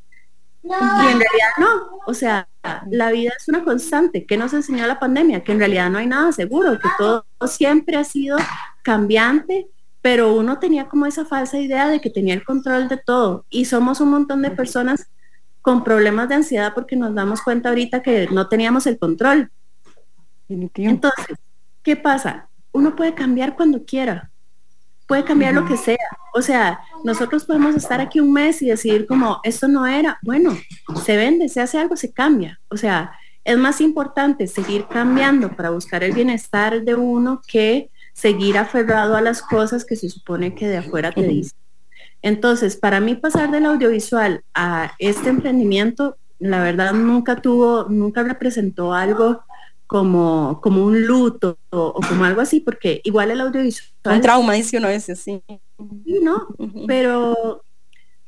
Y en realidad no, o sea, la vida es una constante. ¿Qué nos enseñó la pandemia? Que en realidad no hay nada seguro, que todo siempre ha sido cambiante, pero uno tenía como esa falsa idea de que tenía el control de todo. Y somos un montón de personas con problemas de ansiedad porque nos damos cuenta ahorita que no teníamos el control. Entonces, ¿qué pasa? Uno puede cambiar cuando quiera puede cambiar lo que sea. O sea, nosotros podemos estar aquí un mes y decir como, esto no era, bueno, se vende, se hace algo, se cambia. O sea, es más importante seguir cambiando para buscar el bienestar de uno que seguir aferrado a las cosas que se supone que de afuera te dicen. Entonces, para mí pasar del audiovisual a este emprendimiento, la verdad nunca tuvo, nunca representó algo como, como un luto o, como algo así, porque igual el audiovisual... Un trauma, dice uno ese, sí. Sí, ¿no? Pero,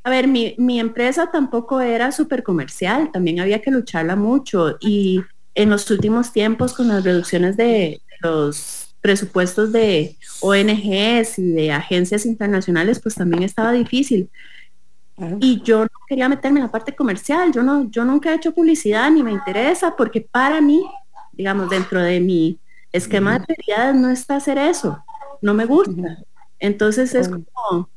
a ver, mi, mi empresa tampoco era súper comercial, también había que lucharla mucho y en los últimos tiempos con las reducciones de los presupuestos de ONGs y de agencias internacionales, pues también estaba difícil. Y yo no quería meterme en la parte comercial, yo no, yo nunca he hecho publicidad ni me interesa porque para mí digamos, dentro de mi esquema de prioridades no está hacer eso, no me gusta. Entonces es como,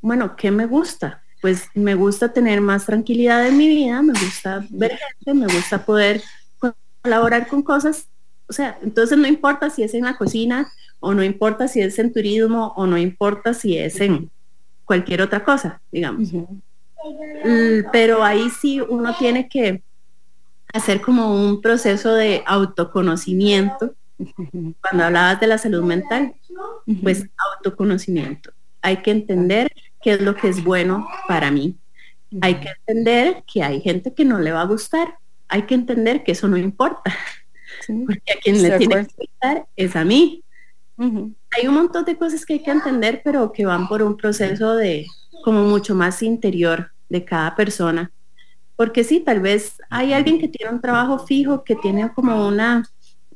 bueno, ¿qué me gusta? Pues me gusta tener más tranquilidad en mi vida, me gusta ver gente, me gusta poder colaborar con cosas. O sea, entonces no importa si es en la cocina o no importa si es en turismo o no importa si es en cualquier otra cosa, digamos. Pero ahí sí uno tiene que hacer como un proceso de autoconocimiento. (laughs) Cuando hablabas de la salud mental, pues autoconocimiento. Hay que entender qué es lo que es bueno para mí. Hay que entender que hay gente que no le va a gustar. Hay que entender que eso no importa. (laughs) Porque a quien le tiene que gustar es a mí. Hay un montón de cosas que hay que entender, pero que van por un proceso de, como mucho más interior de cada persona. Porque sí, tal vez hay alguien que tiene un trabajo fijo, que tiene como una,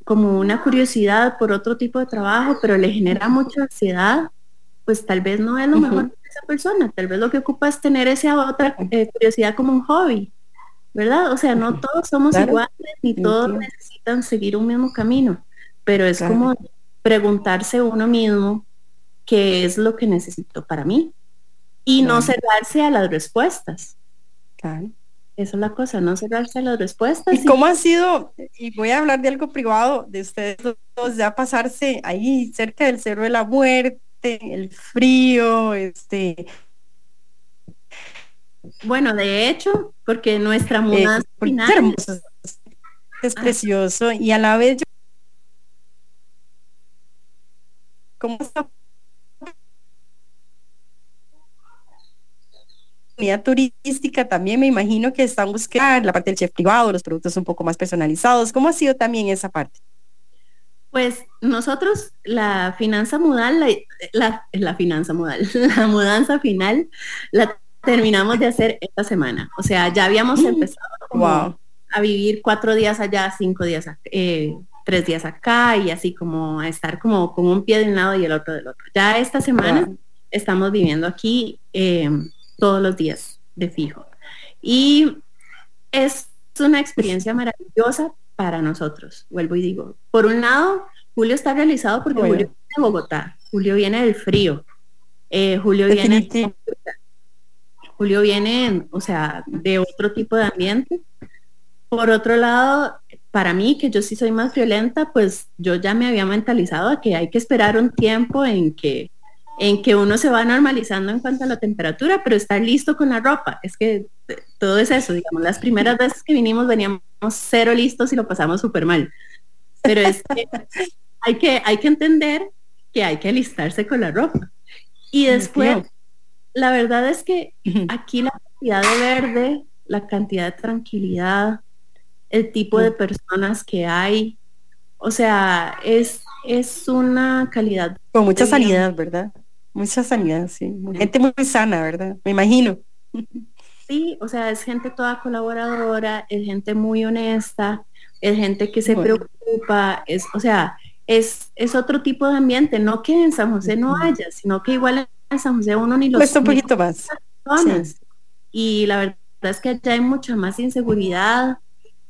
como una curiosidad por otro tipo de trabajo, pero le genera mucha ansiedad, pues tal vez no es lo mejor para esa persona. Tal vez lo que ocupa es tener esa otra eh, curiosidad como un hobby, ¿verdad? O sea, no todos somos iguales ni todos necesitan seguir un mismo camino, pero es como preguntarse uno mismo qué es lo que necesito para mí y no cerrarse a las respuestas. Claro. Esa es la cosa, no cerrarse las respuestas. ¿Y cómo ha sido, y voy a hablar de algo privado, de ustedes dos, ya pasarse ahí cerca del Cerro de la Muerte, el frío, este... Bueno, de hecho, porque nuestra mudanza es, es precioso y a la vez yo... ¿Cómo está turística también me imagino que están buscando la parte del chef privado, los productos un poco más personalizados. ¿Cómo ha sido también esa parte? Pues nosotros la finanza modal, la, la, finanza modal, (laughs) la mudanza final la terminamos de hacer esta semana. O sea, ya habíamos mm. empezado a vivir cuatro días allá, cinco días, eh, tres días acá y así como a estar como con un pie de un lado y el otro del otro. Ya esta semana estamos viviendo aquí. Eh, todos los días de fijo. Y es una experiencia maravillosa para nosotros, vuelvo y digo. Por un lado, Julio está realizado porque Julio viene de Bogotá, Julio viene del frío, eh, Julio viene... Julio viene, o sea, de otro tipo de ambiente. Por otro lado, para mí, que yo sí soy más violenta, pues yo ya me había mentalizado a que hay que esperar un tiempo en que en que uno se va normalizando en cuanto a la temperatura, pero estar listo con la ropa. Es que todo es eso, digamos, las primeras veces que vinimos veníamos cero listos y lo pasamos súper mal. Pero es que (laughs) hay, que hay que entender que hay que alistarse con la ropa. Y después, la verdad es que aquí la cantidad de verde, la cantidad de tranquilidad, el tipo de personas que hay, o sea, es, es una calidad. Con mucha sanidad, ¿verdad? Mucha sanidad, sí. Gente muy sana, ¿verdad? Me imagino. Sí, o sea, es gente toda colaboradora, es gente muy honesta, es gente que se preocupa, es, o sea, es, es otro tipo de ambiente, no que en San José no haya, sino que igual en San José uno ni lo Cuesta un poquito más. Y la verdad es que allá hay mucha más inseguridad,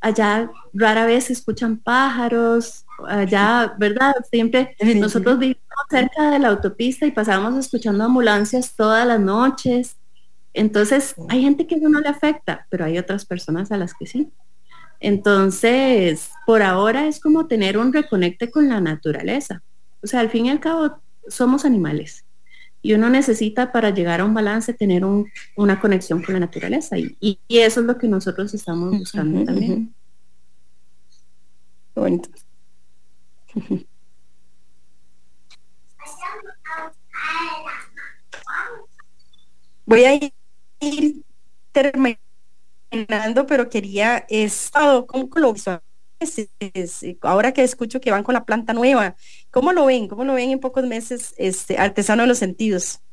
allá rara vez se escuchan pájaros, allá, ¿verdad? Siempre nosotros vivimos cerca de la autopista y pasábamos escuchando ambulancias todas las noches. Entonces, hay gente que eso no le afecta, pero hay otras personas a las que sí. Entonces, por ahora es como tener un reconecte con la naturaleza. O sea, al fin y al cabo, somos animales. Y uno necesita para llegar a un balance tener una conexión con la naturaleza. Y, eso es lo que nosotros estamos buscando también. Bonito. (laughs) Voy a ir terminando, pero quería estado, ¿cómo lo Ahora que escucho que van con la planta nueva, ¿cómo lo ven? ¿Cómo lo ven en pocos meses este artesano de los sentidos?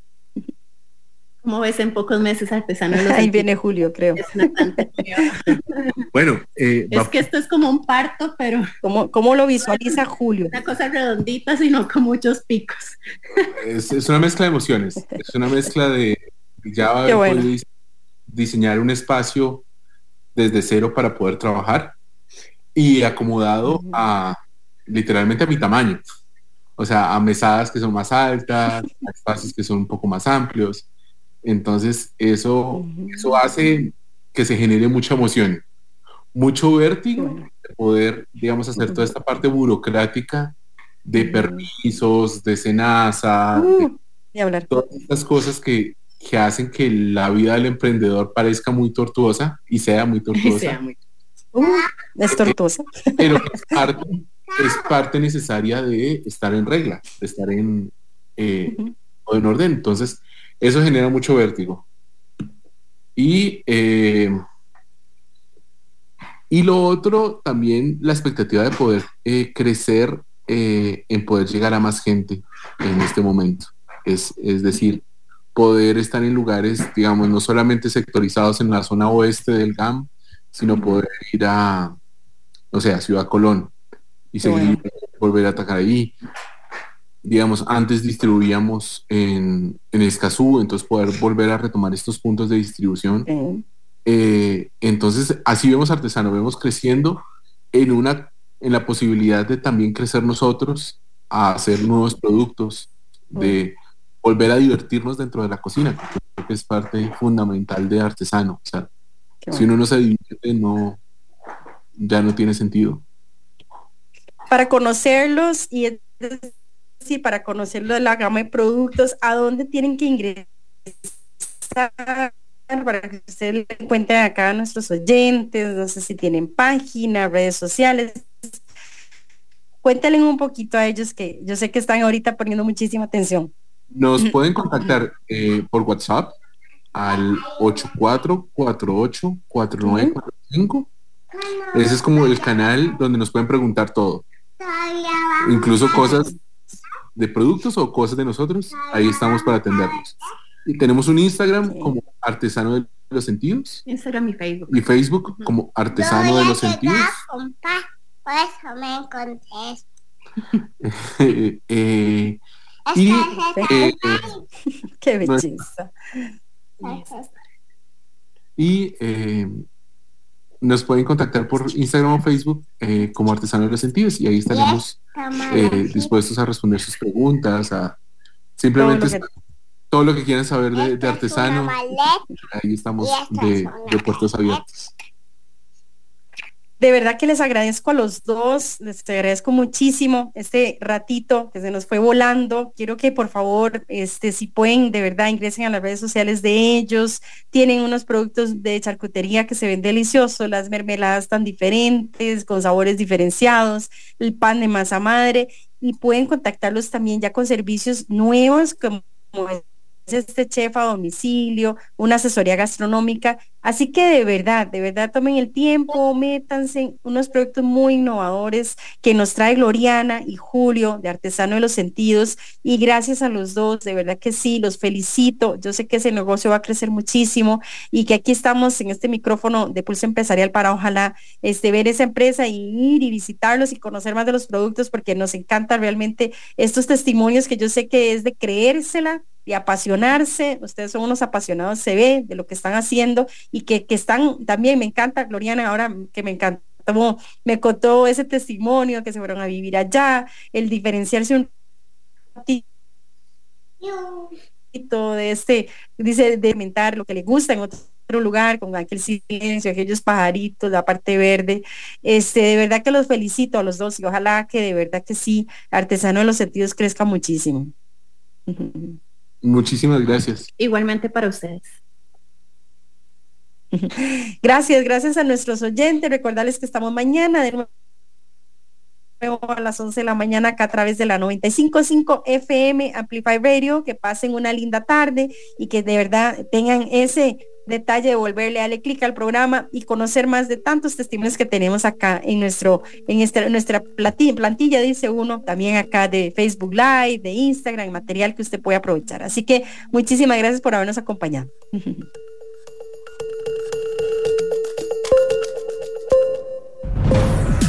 ¿Cómo ves en pocos meses artesano? (laughs) Ahí viene Julio, creo. (laughs) bueno, eh, es que esto es como un parto, pero... ¿Cómo, cómo lo visualiza Julio? Una cosa redondita, sino con muchos picos. Es, una mezcla de emociones, es una mezcla de ya va a diseñar un espacio desde cero para poder trabajar y acomodado a literalmente a mi tamaño. O sea, a mesadas que son más altas, a espacios que son un poco más amplios. Entonces, eso, eso hace que se genere mucha emoción, mucho vértigo de poder, digamos, hacer toda esta parte burocrática de permisos, de cenaza, uh, de, hablar. todas estas cosas que, que, hacen que la vida del emprendedor parezca muy tortuosa y sea muy (laughs) tortuosa. Uh, es tortuosa. Pero es parte, es parte, necesaria de estar en regla, de estar en, eh, en orden. Entonces, eso genera mucho vértigo. Y, eh, y lo otro, también la expectativa de poder eh, crecer, eh, en poder llegar a más gente en este momento. Es, es decir, poder estar en lugares, digamos, no solamente sectorizados en la zona oeste del GAM, sino poder ir a, o sea, Ciudad Colón y seguir, volver a atacar ahí. Digamos, antes distribuíamos en, en Escazú, entonces poder volver a retomar estos puntos de distribución. Eh, entonces, así vemos artesano, vemos creciendo en una en la posibilidad de también crecer nosotros a hacer nuevos productos, de volver a divertirnos dentro de la cocina, que creo que es parte fundamental de artesano. O sea, si uno no se divierte, no, ya no tiene sentido. Para conocerlos y sí, para conocerlo de la gama de productos, ¿a dónde tienen que ingresar? Para que ustedes le cuenten acá a nuestros oyentes, no sé si tienen página, redes sociales. Cuéntale un poquito a ellos que yo sé que están ahorita poniendo muchísima atención. Nos (clears throat) pueden contactar eh, por WhatsApp al 84484945. Ese es como el canal donde nos pueden preguntar todo. Incluso cosas de productos o cosas de nosotros. Ahí estamos para atenderlos. Y tenemos un Instagram como Artesano de los Sentidos. Instagram y Facebook. Y Facebook como Artesano de los Sentidos. Por eso me eh, y, eh, Qué belleza. Y eh, nos pueden contactar por Instagram o Facebook eh, como Artesano de los Sentidos y ahí estaremos eh, dispuestos a responder sus preguntas, a simplemente todo lo que, quieran saber de, artesano. Ahí estamos de, de puertos abiertos. De verdad que les agradezco a los dos, les agradezco muchísimo este ratito que se nos fue volando. Quiero que por favor, este, si pueden, de verdad ingresen a las redes sociales de ellos. Tienen unos productos de charcutería que se ven deliciosos, las mermeladas tan diferentes, con sabores diferenciados, el pan de masa madre y pueden contactarlos también ya con servicios nuevos como este chef a domicilio, una asesoría gastronómica. Así que de verdad, de verdad tomen el tiempo, métanse en unos proyectos muy innovadores que nos trae Gloriana y Julio de Artesano de los Sentidos. Y gracias a los dos, de verdad que sí, los felicito. Yo sé que ese negocio va a crecer muchísimo y que aquí estamos en este micrófono de Pulso Empresarial para ojalá este, ver esa empresa y ir y visitarlos y conocer más de los productos porque nos encanta realmente estos testimonios que yo sé que es de creérsela y apasionarse. Ustedes son unos apasionados, se ve de lo que están haciendo y que, están también, me encanta, Gloriana, ahora que me encanta me contó ese testimonio que se fueron a vivir allá, el diferenciarse un poquito de este, dice, de inventar lo que le gusta en otro lugar, con aquel silencio, aquellos pajaritos, la parte verde. Este, de verdad que los felicito a los dos y ojalá que de verdad que sí, artesano de los sentidos crezca muchísimo. (laughs) Muchísimas gracias. Igualmente para ustedes. (laughs) Gracias, gracias a nuestros oyentes. Recordarles que estamos mañana de nuevo a las 11 de la mañana acá a través de la 95.5 FM Amplify Radio. Que pasen una linda tarde y que de verdad tengan ese detalle de volverle a darle clic al programa y conocer más de tantos testimonios que tenemos acá en nuestro en, este, nuestra plantilla, dice uno, también acá de Facebook Live, de Instagram, material que usted puede aprovechar. Así que muchísimas gracias por habernos acompañado. (laughs)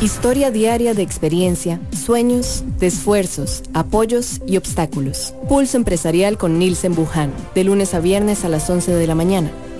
Historia diaria de experiencia, sueños, de esfuerzos, apoyos y obstáculos. Pulso empresarial con Nielsen Buján, de lunes a viernes a las 11 de la mañana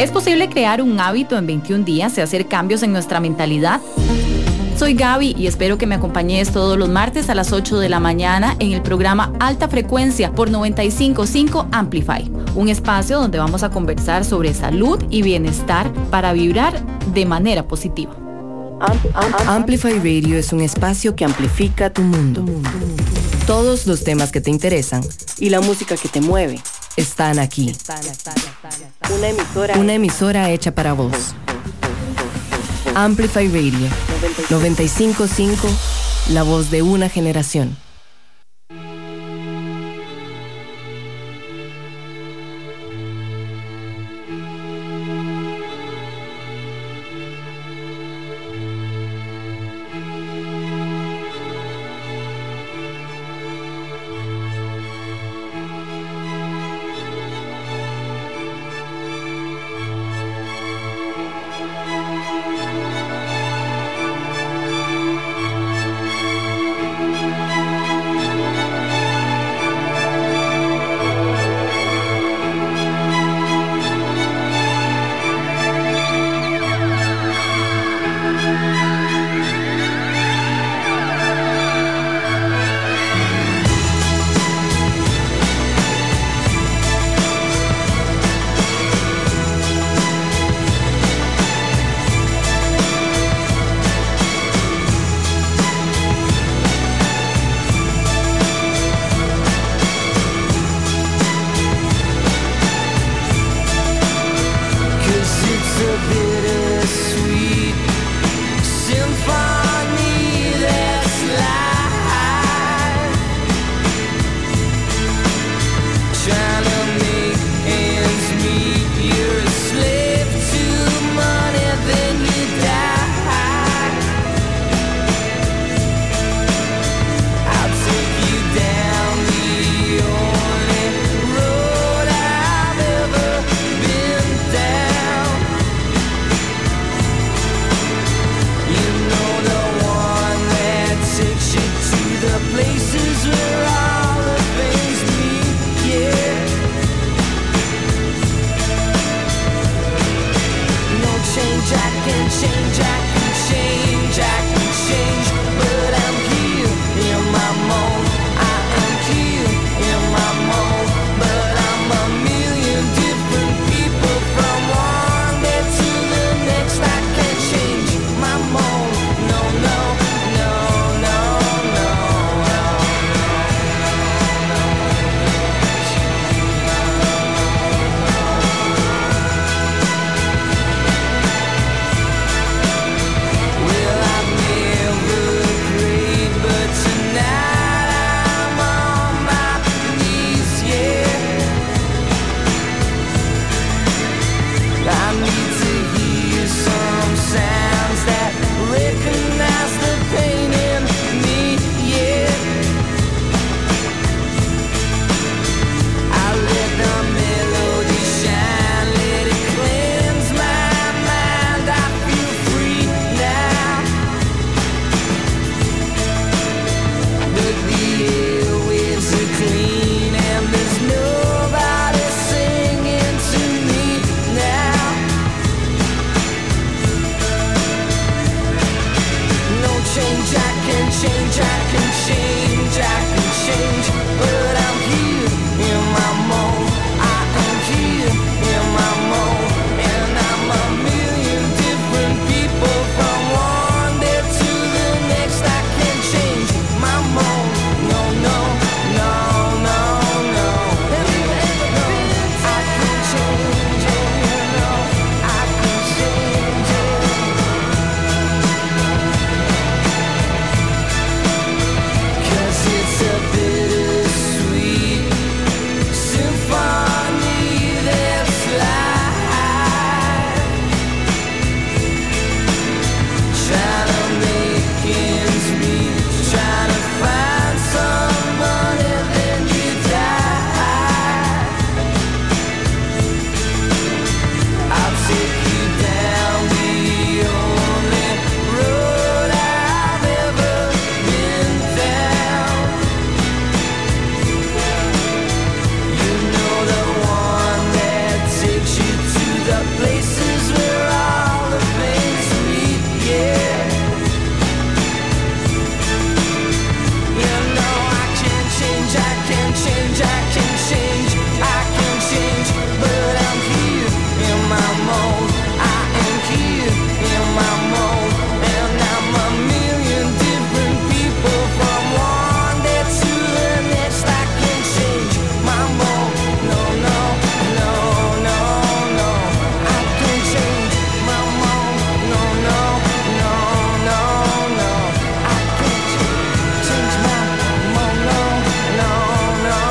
¿Es posible crear un hábito en 21 días y hacer cambios en nuestra mentalidad? Soy Gaby y espero que me acompañes todos los martes a las 8 de la mañana en el programa Alta Frecuencia por 955 Amplify, un espacio donde vamos a conversar sobre salud y bienestar para vibrar de manera positiva. Amplify Radio es un espacio que amplifica tu mundo. Todos los temas que te interesan y la música que te mueve están aquí. Una emisora. Una emisora hecha para vos. Amplify Radio 955, la voz de una generación.